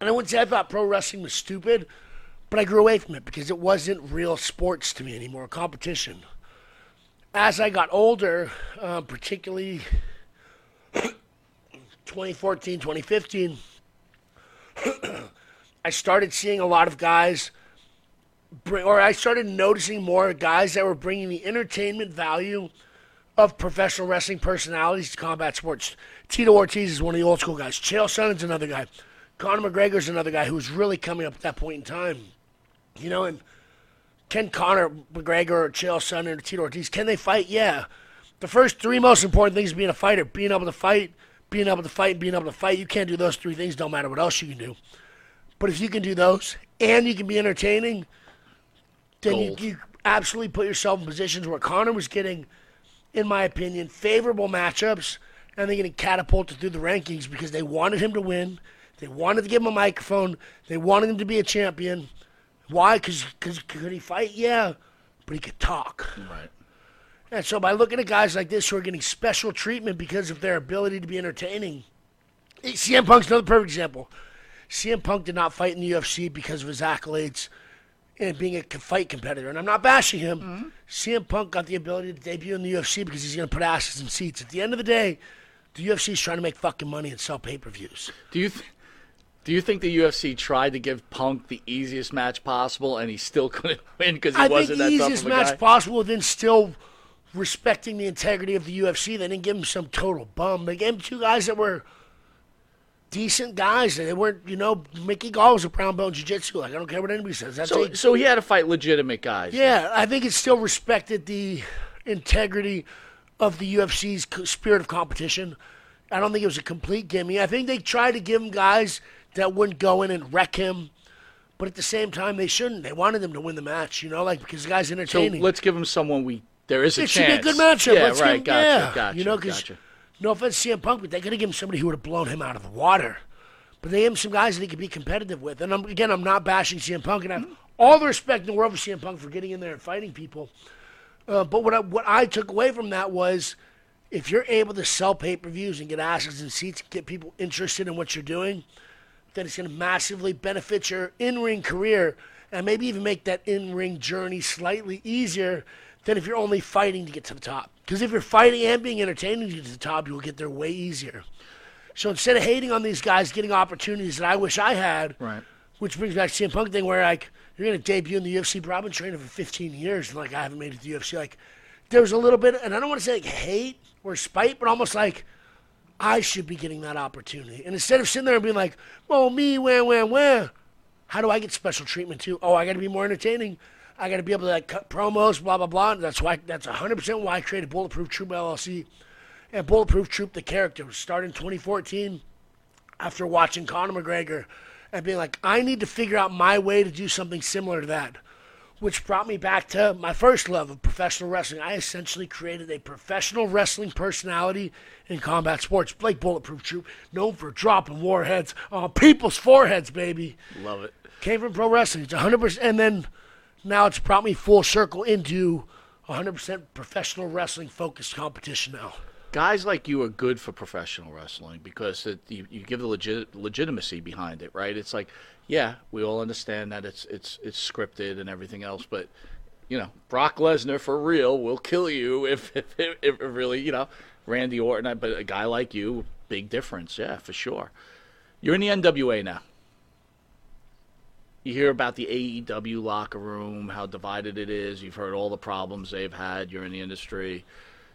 and I wouldn't say I thought pro wrestling was stupid, but I grew away from it because it wasn't real sports to me anymore, competition. As I got older, uh, particularly 2014, 2015, I started seeing a lot of guys, bring, or I started noticing more guys that were bringing the entertainment value of professional wrestling personalities to combat sports. Tito Ortiz is one of the old school guys. Chael Sonnen's another guy. Conor McGregor's another guy who was really coming up at that point in time. You know, and can Conor McGregor or Chael Sonnen or Tito Ortiz, can they fight? Yeah. The first three most important things being a fighter, being able to fight, being able to fight, being able to fight. You can't do those three things, don't matter what else you can do. But if you can do those and you can be entertaining, then you, you absolutely put yourself in positions where Conor was getting, in my opinion, favorable matchups and they're getting catapulted through the rankings because they wanted him to win. They wanted to give him a microphone. They wanted him to be a champion. Why? Because could he fight? Yeah, but he could talk. Right. And so by looking at guys like this who are getting special treatment because of their ability to be entertaining, CM Punk's another perfect example. CM Punk did not fight in the UFC because of his accolades and being a fight competitor. And I'm not bashing him. Mm-hmm. CM Punk got the ability to debut in the UFC because he's going to put asses in seats. At the end of the day, the UFC is trying to make fucking money and sell pay-per-views. Do you th- do you think the UFC tried to give Punk the easiest match possible, and he still couldn't win because he I wasn't the that tough easiest of a match guy? possible, then still respecting the integrity of the UFC. They didn't give him some total bum. They gave him two guys that were decent guys. They weren't, you know, Mickey Gall was a brown belt in jiu-jitsu. Like I don't care what anybody says. That's so, a- so he had to fight legitimate guys. yeah, I think it still respected the integrity of the UFC's spirit of competition. I don't think it was a complete gimme. I think they tried to give him guys that wouldn't go in and wreck him. But at the same time, they shouldn't. They wanted them to win the match, you know, like because the guy's entertaining. So let's give him someone we. There is a it should be a good matchup. Yeah, Let's right. give him, gotcha. yeah. Gotcha. You know, because gotcha. No offense, to CM Punk, but they could have given him somebody who would have blown him out of the water. But they gave him some guys that he could be competitive with. And I'm, again, I'm not bashing CM Punk, and I have all the respect in the world for CM Punk for getting in there and fighting people. Uh, but what I, what I took away from that was, if you're able to sell pay-per-views and get asses and seats, get people interested in what you're doing, then it's going to massively benefit your in-ring career and maybe even make that in-ring journey slightly easier than if you're only fighting to get to the top. Because if you're fighting and being entertaining to get to the top, you will get there way easier. So instead of hating on these guys getting opportunities that I wish I had, Right. which brings back to CM Punk thing where like you're gonna debut in the UFC, but I've been training for 15 years and like I haven't made it to the UFC. Like there was a little bit, and I don't want to say like hate or spite, but almost like I should be getting that opportunity. And instead of sitting there and being like, "Well, me, where, where, where," how do I get special treatment too? Oh, I got to be more entertaining. I got to be able to like cut promos, blah blah blah. And that's why that's 100 percent why I created Bulletproof Troop LLC and Bulletproof Troop, the character, started in 2014 after watching Conor McGregor and being like, I need to figure out my way to do something similar to that. Which brought me back to my first love of professional wrestling. I essentially created a professional wrestling personality in combat sports, like Bulletproof Troop, known for dropping warheads on people's foreheads, baby. Love it. Came from pro wrestling. It's 100%. And then now it's brought me full circle into 100% professional wrestling focused competition now. Guys like you are good for professional wrestling because it, you, you give the legit, legitimacy behind it, right? It's like, yeah, we all understand that it's it's it's scripted and everything else, but you know, Brock Lesnar for real will kill you if if, if, if really, you know, Randy Orton, but a guy like you, big difference, yeah, for sure. You're in the NWA now. You hear about the AEW locker room, how divided it is. You've heard all the problems they've had. You're in the industry.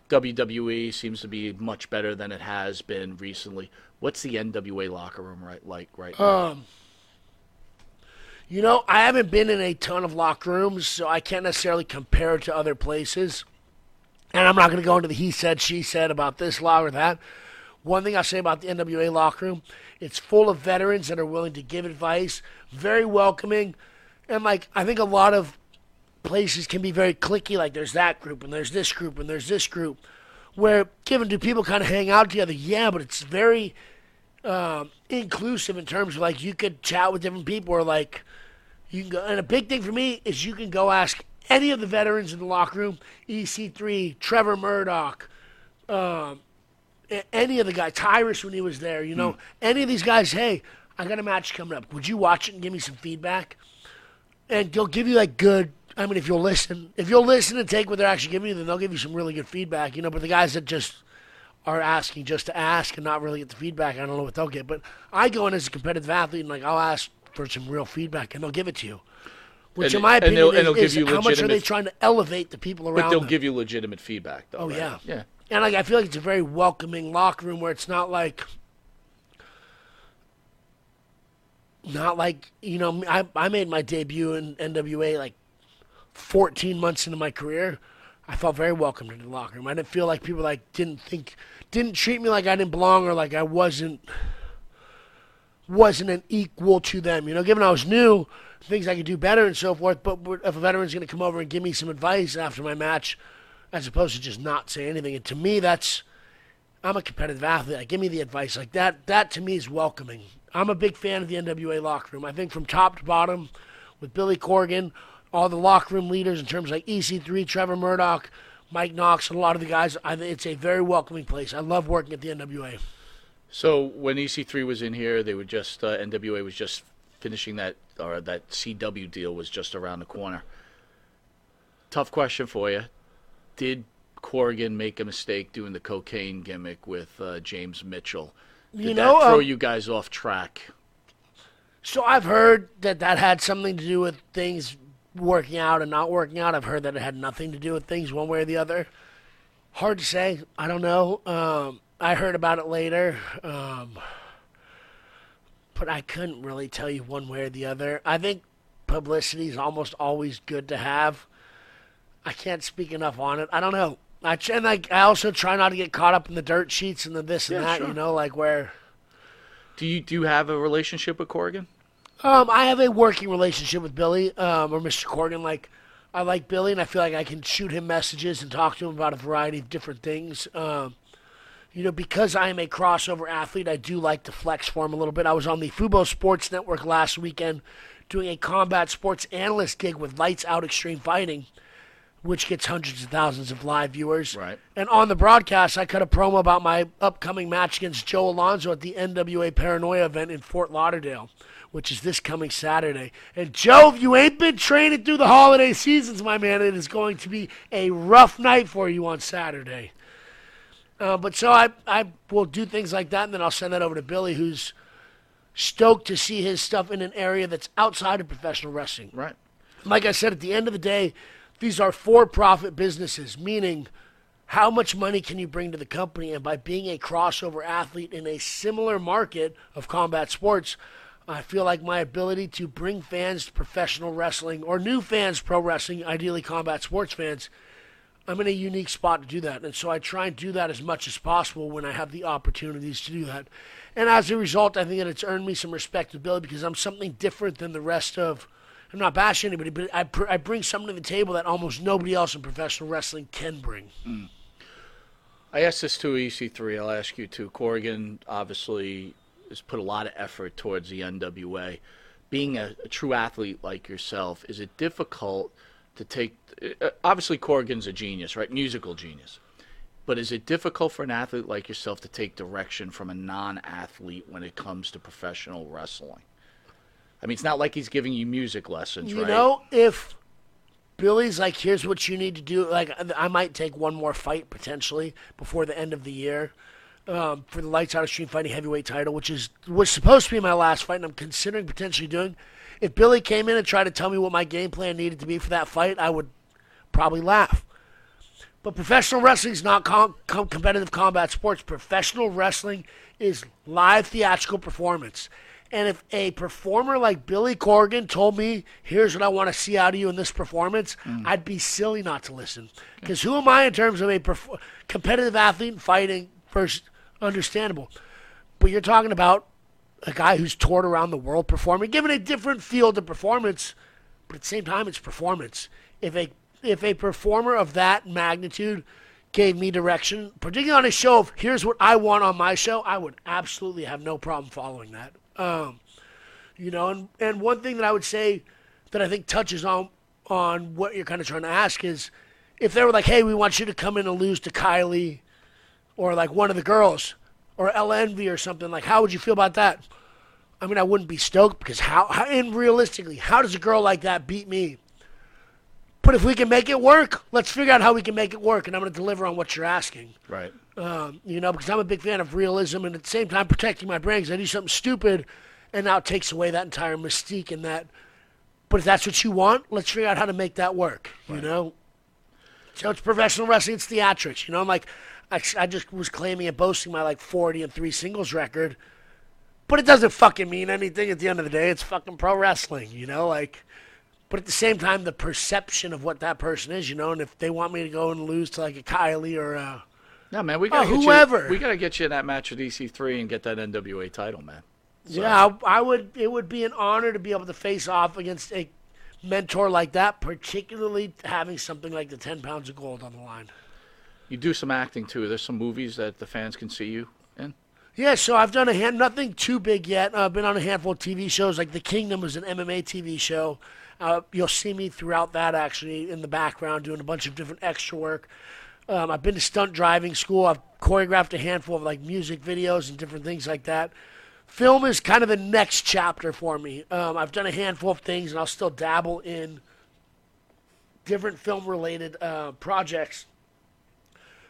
WWE seems to be much better than it has been recently. What's the NWA locker room right like right now? Um, You know, I haven't been in a ton of locker rooms, so I can't necessarily compare it to other places. And I'm not going to go into the he said, she said about this law or that. One thing I'll say about the NWA locker room, it's full of veterans that are willing to give advice, very welcoming. And, like, I think a lot of places can be very clicky. Like, there's that group, and there's this group, and there's this group. Where, given do people kind of hang out together? Yeah, but it's very um, inclusive in terms of, like, you could chat with different people or, like, you can go, and a big thing for me is you can go ask any of the veterans in the locker room, EC3, Trevor Murdoch, um, any of the guys, Tyrus when he was there, you know, any of these guys, hey, I got a match coming up. Would you watch it and give me some feedback? And they'll give you like good. I mean, if you'll listen, if you'll listen and take what they're actually giving you, then they'll give you some really good feedback, you know. But the guys that just are asking just to ask and not really get the feedback, I don't know what they'll get. But I go in as a competitive athlete and like I'll ask for some real feedback, and they'll give it to you. Which, And- in my and like I feel like it's a very welcoming locker room where it's not like, not like you know I I made my debut in NWA like 14 months into my career. I felt very welcomed in the locker room. I didn't feel like people like didn't think didn't treat me like I didn't belong or like I wasn't wasn't an equal to them. You know, given I was new, things I could do better and so forth. But if a veteran's going to come over and give me some advice after my match, as opposed to just not say anything, and to me, that's I'm a competitive athlete. Like, give me the advice like that. That to me is welcoming. I'm a big fan of the NWA locker room. I think from top to bottom, with Billy Corgan, all the locker room leaders in terms of like EC3, Trevor Murdoch, Mike Knox, and a lot of the guys. I it's a very welcoming place. I love working at the NWA. So when EC3 was in here, they were just uh, NWA was just finishing that or that CW deal was just around the corner. Tough question for you. Did Corrigan make a mistake doing the cocaine gimmick with uh, James Mitchell? Did You know, that throw um, you guys off track? So I've heard that that had something to do with things working out and not working out. I've heard that it had nothing to do with things one way or the other. Hard to say. I don't know. Um, I heard about it later, um, but I couldn't really tell you one way or the other. I think publicity is almost always good to have. I can't speak enough on it. I don't know. I tr- and like I also try not to get caught up in the dirt sheets and the this and Yeah, that. sure. You know, like where. Do you do you have a relationship with Corrigan? Um, I have a working relationship with Billy, um, or Mr. Corgan. Like, I like Billy, and I feel like I can shoot him messages and talk to him about a variety of different things. Um, you know, because I am a crossover athlete, I do like to flex for him a little bit. I was on the Fubo Sports Network last weekend doing a combat sports analyst gig with Lights Out Extreme Fighting, which gets hundreds of thousands of live viewers. Right. And on the broadcast, I cut a promo about my upcoming match against Joe Alonzo at the NWA Paranoia event in Fort Lauderdale, which is this coming Saturday. And Joe, if you ain't been training through the holiday seasons, my man, it is going to be a rough night for you on Saturday. Uh, but so I, I will do things like that, and then I'll send that over to Billy, who's stoked to see his stuff in an area that's outside of professional wrestling. Right. Like I said, at the end of the day, these are for profit businesses, meaning how much money can you bring to the company? And by being a crossover athlete in a similar market of combat sports, I feel like my ability to bring fans to professional wrestling or new fans pro wrestling, ideally combat sports fans, I'm in a unique spot to do that. And so I try and do that as much as possible when I have the opportunities to do that. And as a result, I think that it's earned me some respectability because I'm something different than the rest of. I'm not bashing anybody, but I, pr- I bring something to the table that almost nobody else in professional wrestling can bring. I asked this to EC3. I'll ask you too. Corrigan obviously has put a lot of effort towards the NWA. Being a, a true athlete like yourself, is it difficult to take? Uh, obviously, Corrigan's a genius, right? Musical genius. But is it difficult for an athlete like yourself to take direction from a non-athlete when it comes to professional wrestling? I mean, it's not like he's giving you music lessons, right? You right? know, if Billy's like, here's what you need to do, like, I might take one more fight potentially before the end of the year um, for the Lights Out Extreme Fighting Heavyweight title, which is was supposed to be my last fight, and I'm considering potentially doing. If Billy came in and tried to tell me what my game plan needed to be for that fight, I would probably laugh. But professional wrestling is not com- com- competitive combat sports. Professional wrestling is live theatrical performance. And if a performer like Billy Corgan told me, here's what I want to see out of you in this performance, mm. I'd be silly not to listen. Because who am I in terms of a perf- competitive athlete fighting? First, understandable. But you're talking about a guy who's toured around the world performing, given a different field of performance, but at the same time, it's performance. If a if a performer of that magnitude gave me direction, particularly on a show of here's what I want on my show, I would absolutely have no problem following that. Um, you know, and and one thing that I would say that I think touches on on what you're kind of trying to ask is if they were like, hey, we want you to come in and lose to Kylie or like one of the girls or Ella Envy or something, like how would you feel about that? I mean, I wouldn't be stoked because how, how and realistically, how does a girl like that beat me? But if we can make it work, let's figure out how we can make it work, and I'm going to deliver on what you're asking. Right. Um, you know, because I'm a big fan of realism and at the same time protecting my brain. 'cause I do something stupid, and now it takes away that entire mystique and that. But if that's what you want, let's figure out how to make that work. You know. So it's professional wrestling. It's theatrics. You know, I'm like, I, I just was claiming and boasting my like 40 and three singles record, but it doesn't fucking mean anything at the end of the day. It's fucking pro wrestling. You know, like. But at the same time, the perception of what that person is, you know, and if they want me to go and lose to like a Kylie or a No, man, we gotta Oh, whoever. You, we gotta get you in that match with EC3 and get that NWA title, man. Yeah, I, I would. It would be an honor to be able to face off against a mentor like that, particularly having something like the ten pounds of gold on the line. You do some acting too. There's some movies that the fans can see you in. Yeah, so I've done a hand, nothing too big yet. Uh, I've been on a handful of TV shows, like The Kingdom was an MMA TV show. Uh, you'll see me throughout that actually in the background doing a bunch of different extra work. Um, I've been to stunt driving school. I've choreographed a handful of like music videos and different things like that. Film is kind of the next chapter for me. Um, I've done a handful of things, and I'll still dabble in different film-related uh, projects.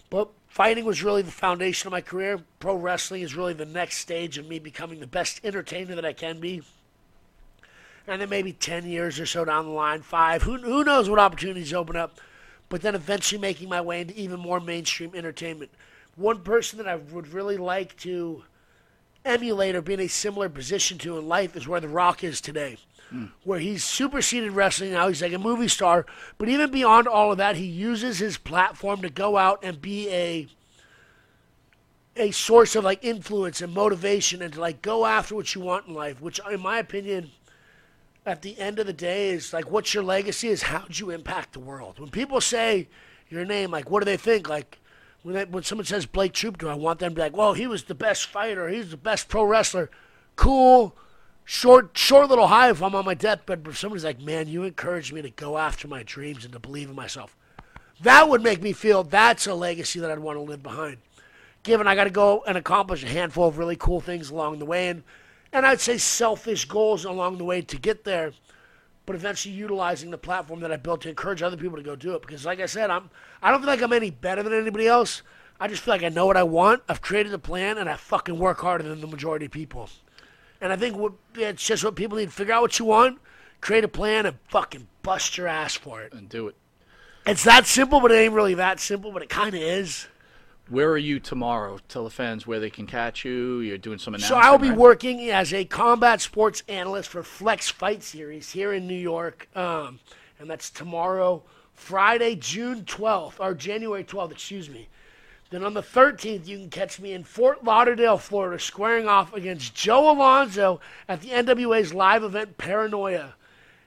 But fighting was really the foundation of my career. Pro wrestling is really the next stage of me becoming the best entertainer that I can be. And then maybe 10 years or so down the line, five, who, who knows what opportunities open up. But then eventually making my way into even more mainstream entertainment. One person that I would really like to emulate or be in a similar position to in life is where The Rock is today. Hmm. Where he's superseded wrestling now, he's like a movie star. But even beyond all of that, he uses his platform to go out and be a a source of like influence and motivation and to like go after what you want in life, which in my opinion at the end of the day is like what's your legacy is how'd you impact the world. When people say your name, like what do they think? Like when they, when someone says Blake Troop, do I want them to be like, well, he was the best fighter, he's the best pro wrestler. Cool, short short little high if I'm on my deathbed, but if somebody's like, man, you encouraged me to go after my dreams and to believe in myself. That would make me feel that's a legacy that I'd want to live behind. Given I got to go and accomplish a handful of really cool things along the way, and and I'd say selfish goals along the way to get there, but eventually utilizing the platform that I built to encourage other people to go do it. Because, like I said, I'm I don't feel like I'm any better than anybody else. I just feel like I know what I want. I've created a plan, and I fucking work harder than the majority of people. And I think what, it's just what people need to figure out what you want, create a plan, and fucking bust your ass for it. And do it. It's that simple, but it ain't really that simple, but it kind of is. Where are you tomorrow? Tell the fans where they can catch you. You're doing some announcements. So. I'll be right? working as a combat sports analyst for Flex Fight Series here in New York, um, and that's tomorrow, Friday, June 12th or January 12th, excuse me. Then on the 13th, you can catch me in Fort Lauderdale, Florida, squaring off against Joe Alonzo at the NWA's live event Paranoia.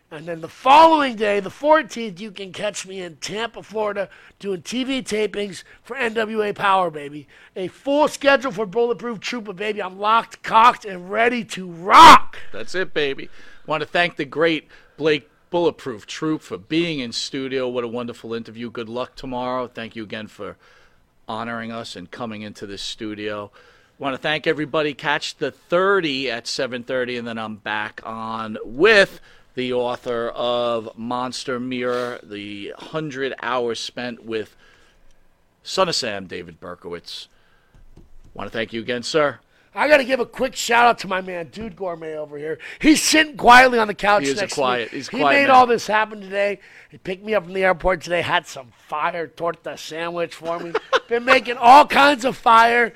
And then the following day, the 14th, you can catch me in Tampa, Florida, doing TV tapings for NWA Power, baby. A full schedule for Bulletproof Trooper, baby. I'm locked, cocked, and ready to rock. That's it, baby. Want to thank the great Blake Bulletproof Troop for being in studio. What a wonderful interview. Good luck tomorrow. Thank you again for honoring us and coming into this studio. Want to thank everybody. Catch the 30 at 7:30, and then I'm back on with the author of Monster Mirror, the hundred hours spent with Son of Sam, David Berkowitz. Want to thank you again, sir. I got to give a quick shout out to my man, Dude Gourmet over here. He's sitting quietly on the couch He is next quiet- to me. he's he quiet made man. all this happen today. He picked me up from the airport today, had some fire torta sandwich for me. Been making all kinds of fire.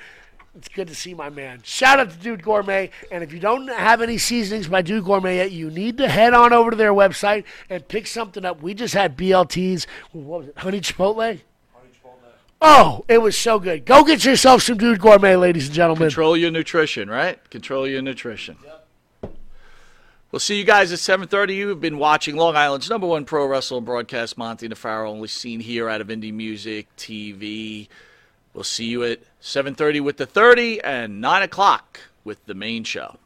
It's good to see my man. Shout out to Dude Gourmet. And if you don't have any seasonings by Dude Gourmet yet, you need to head on over to their website and pick something up. We just had BLTs. What was it? Honey Chipotle? Honey Chipotle. Oh, it was so good. Go get yourself some Dude Gourmet, ladies and gentlemen. Control your nutrition, right? Control your nutrition. Yep. We'll see you guys at 7.30. You've been watching Long Island's number one pro wrestling broadcast, Monte and the Pharaoh, only seen here out of Indie Music TV. We'll see you at 7.30 with the 30 and 9 o'clock with the main show.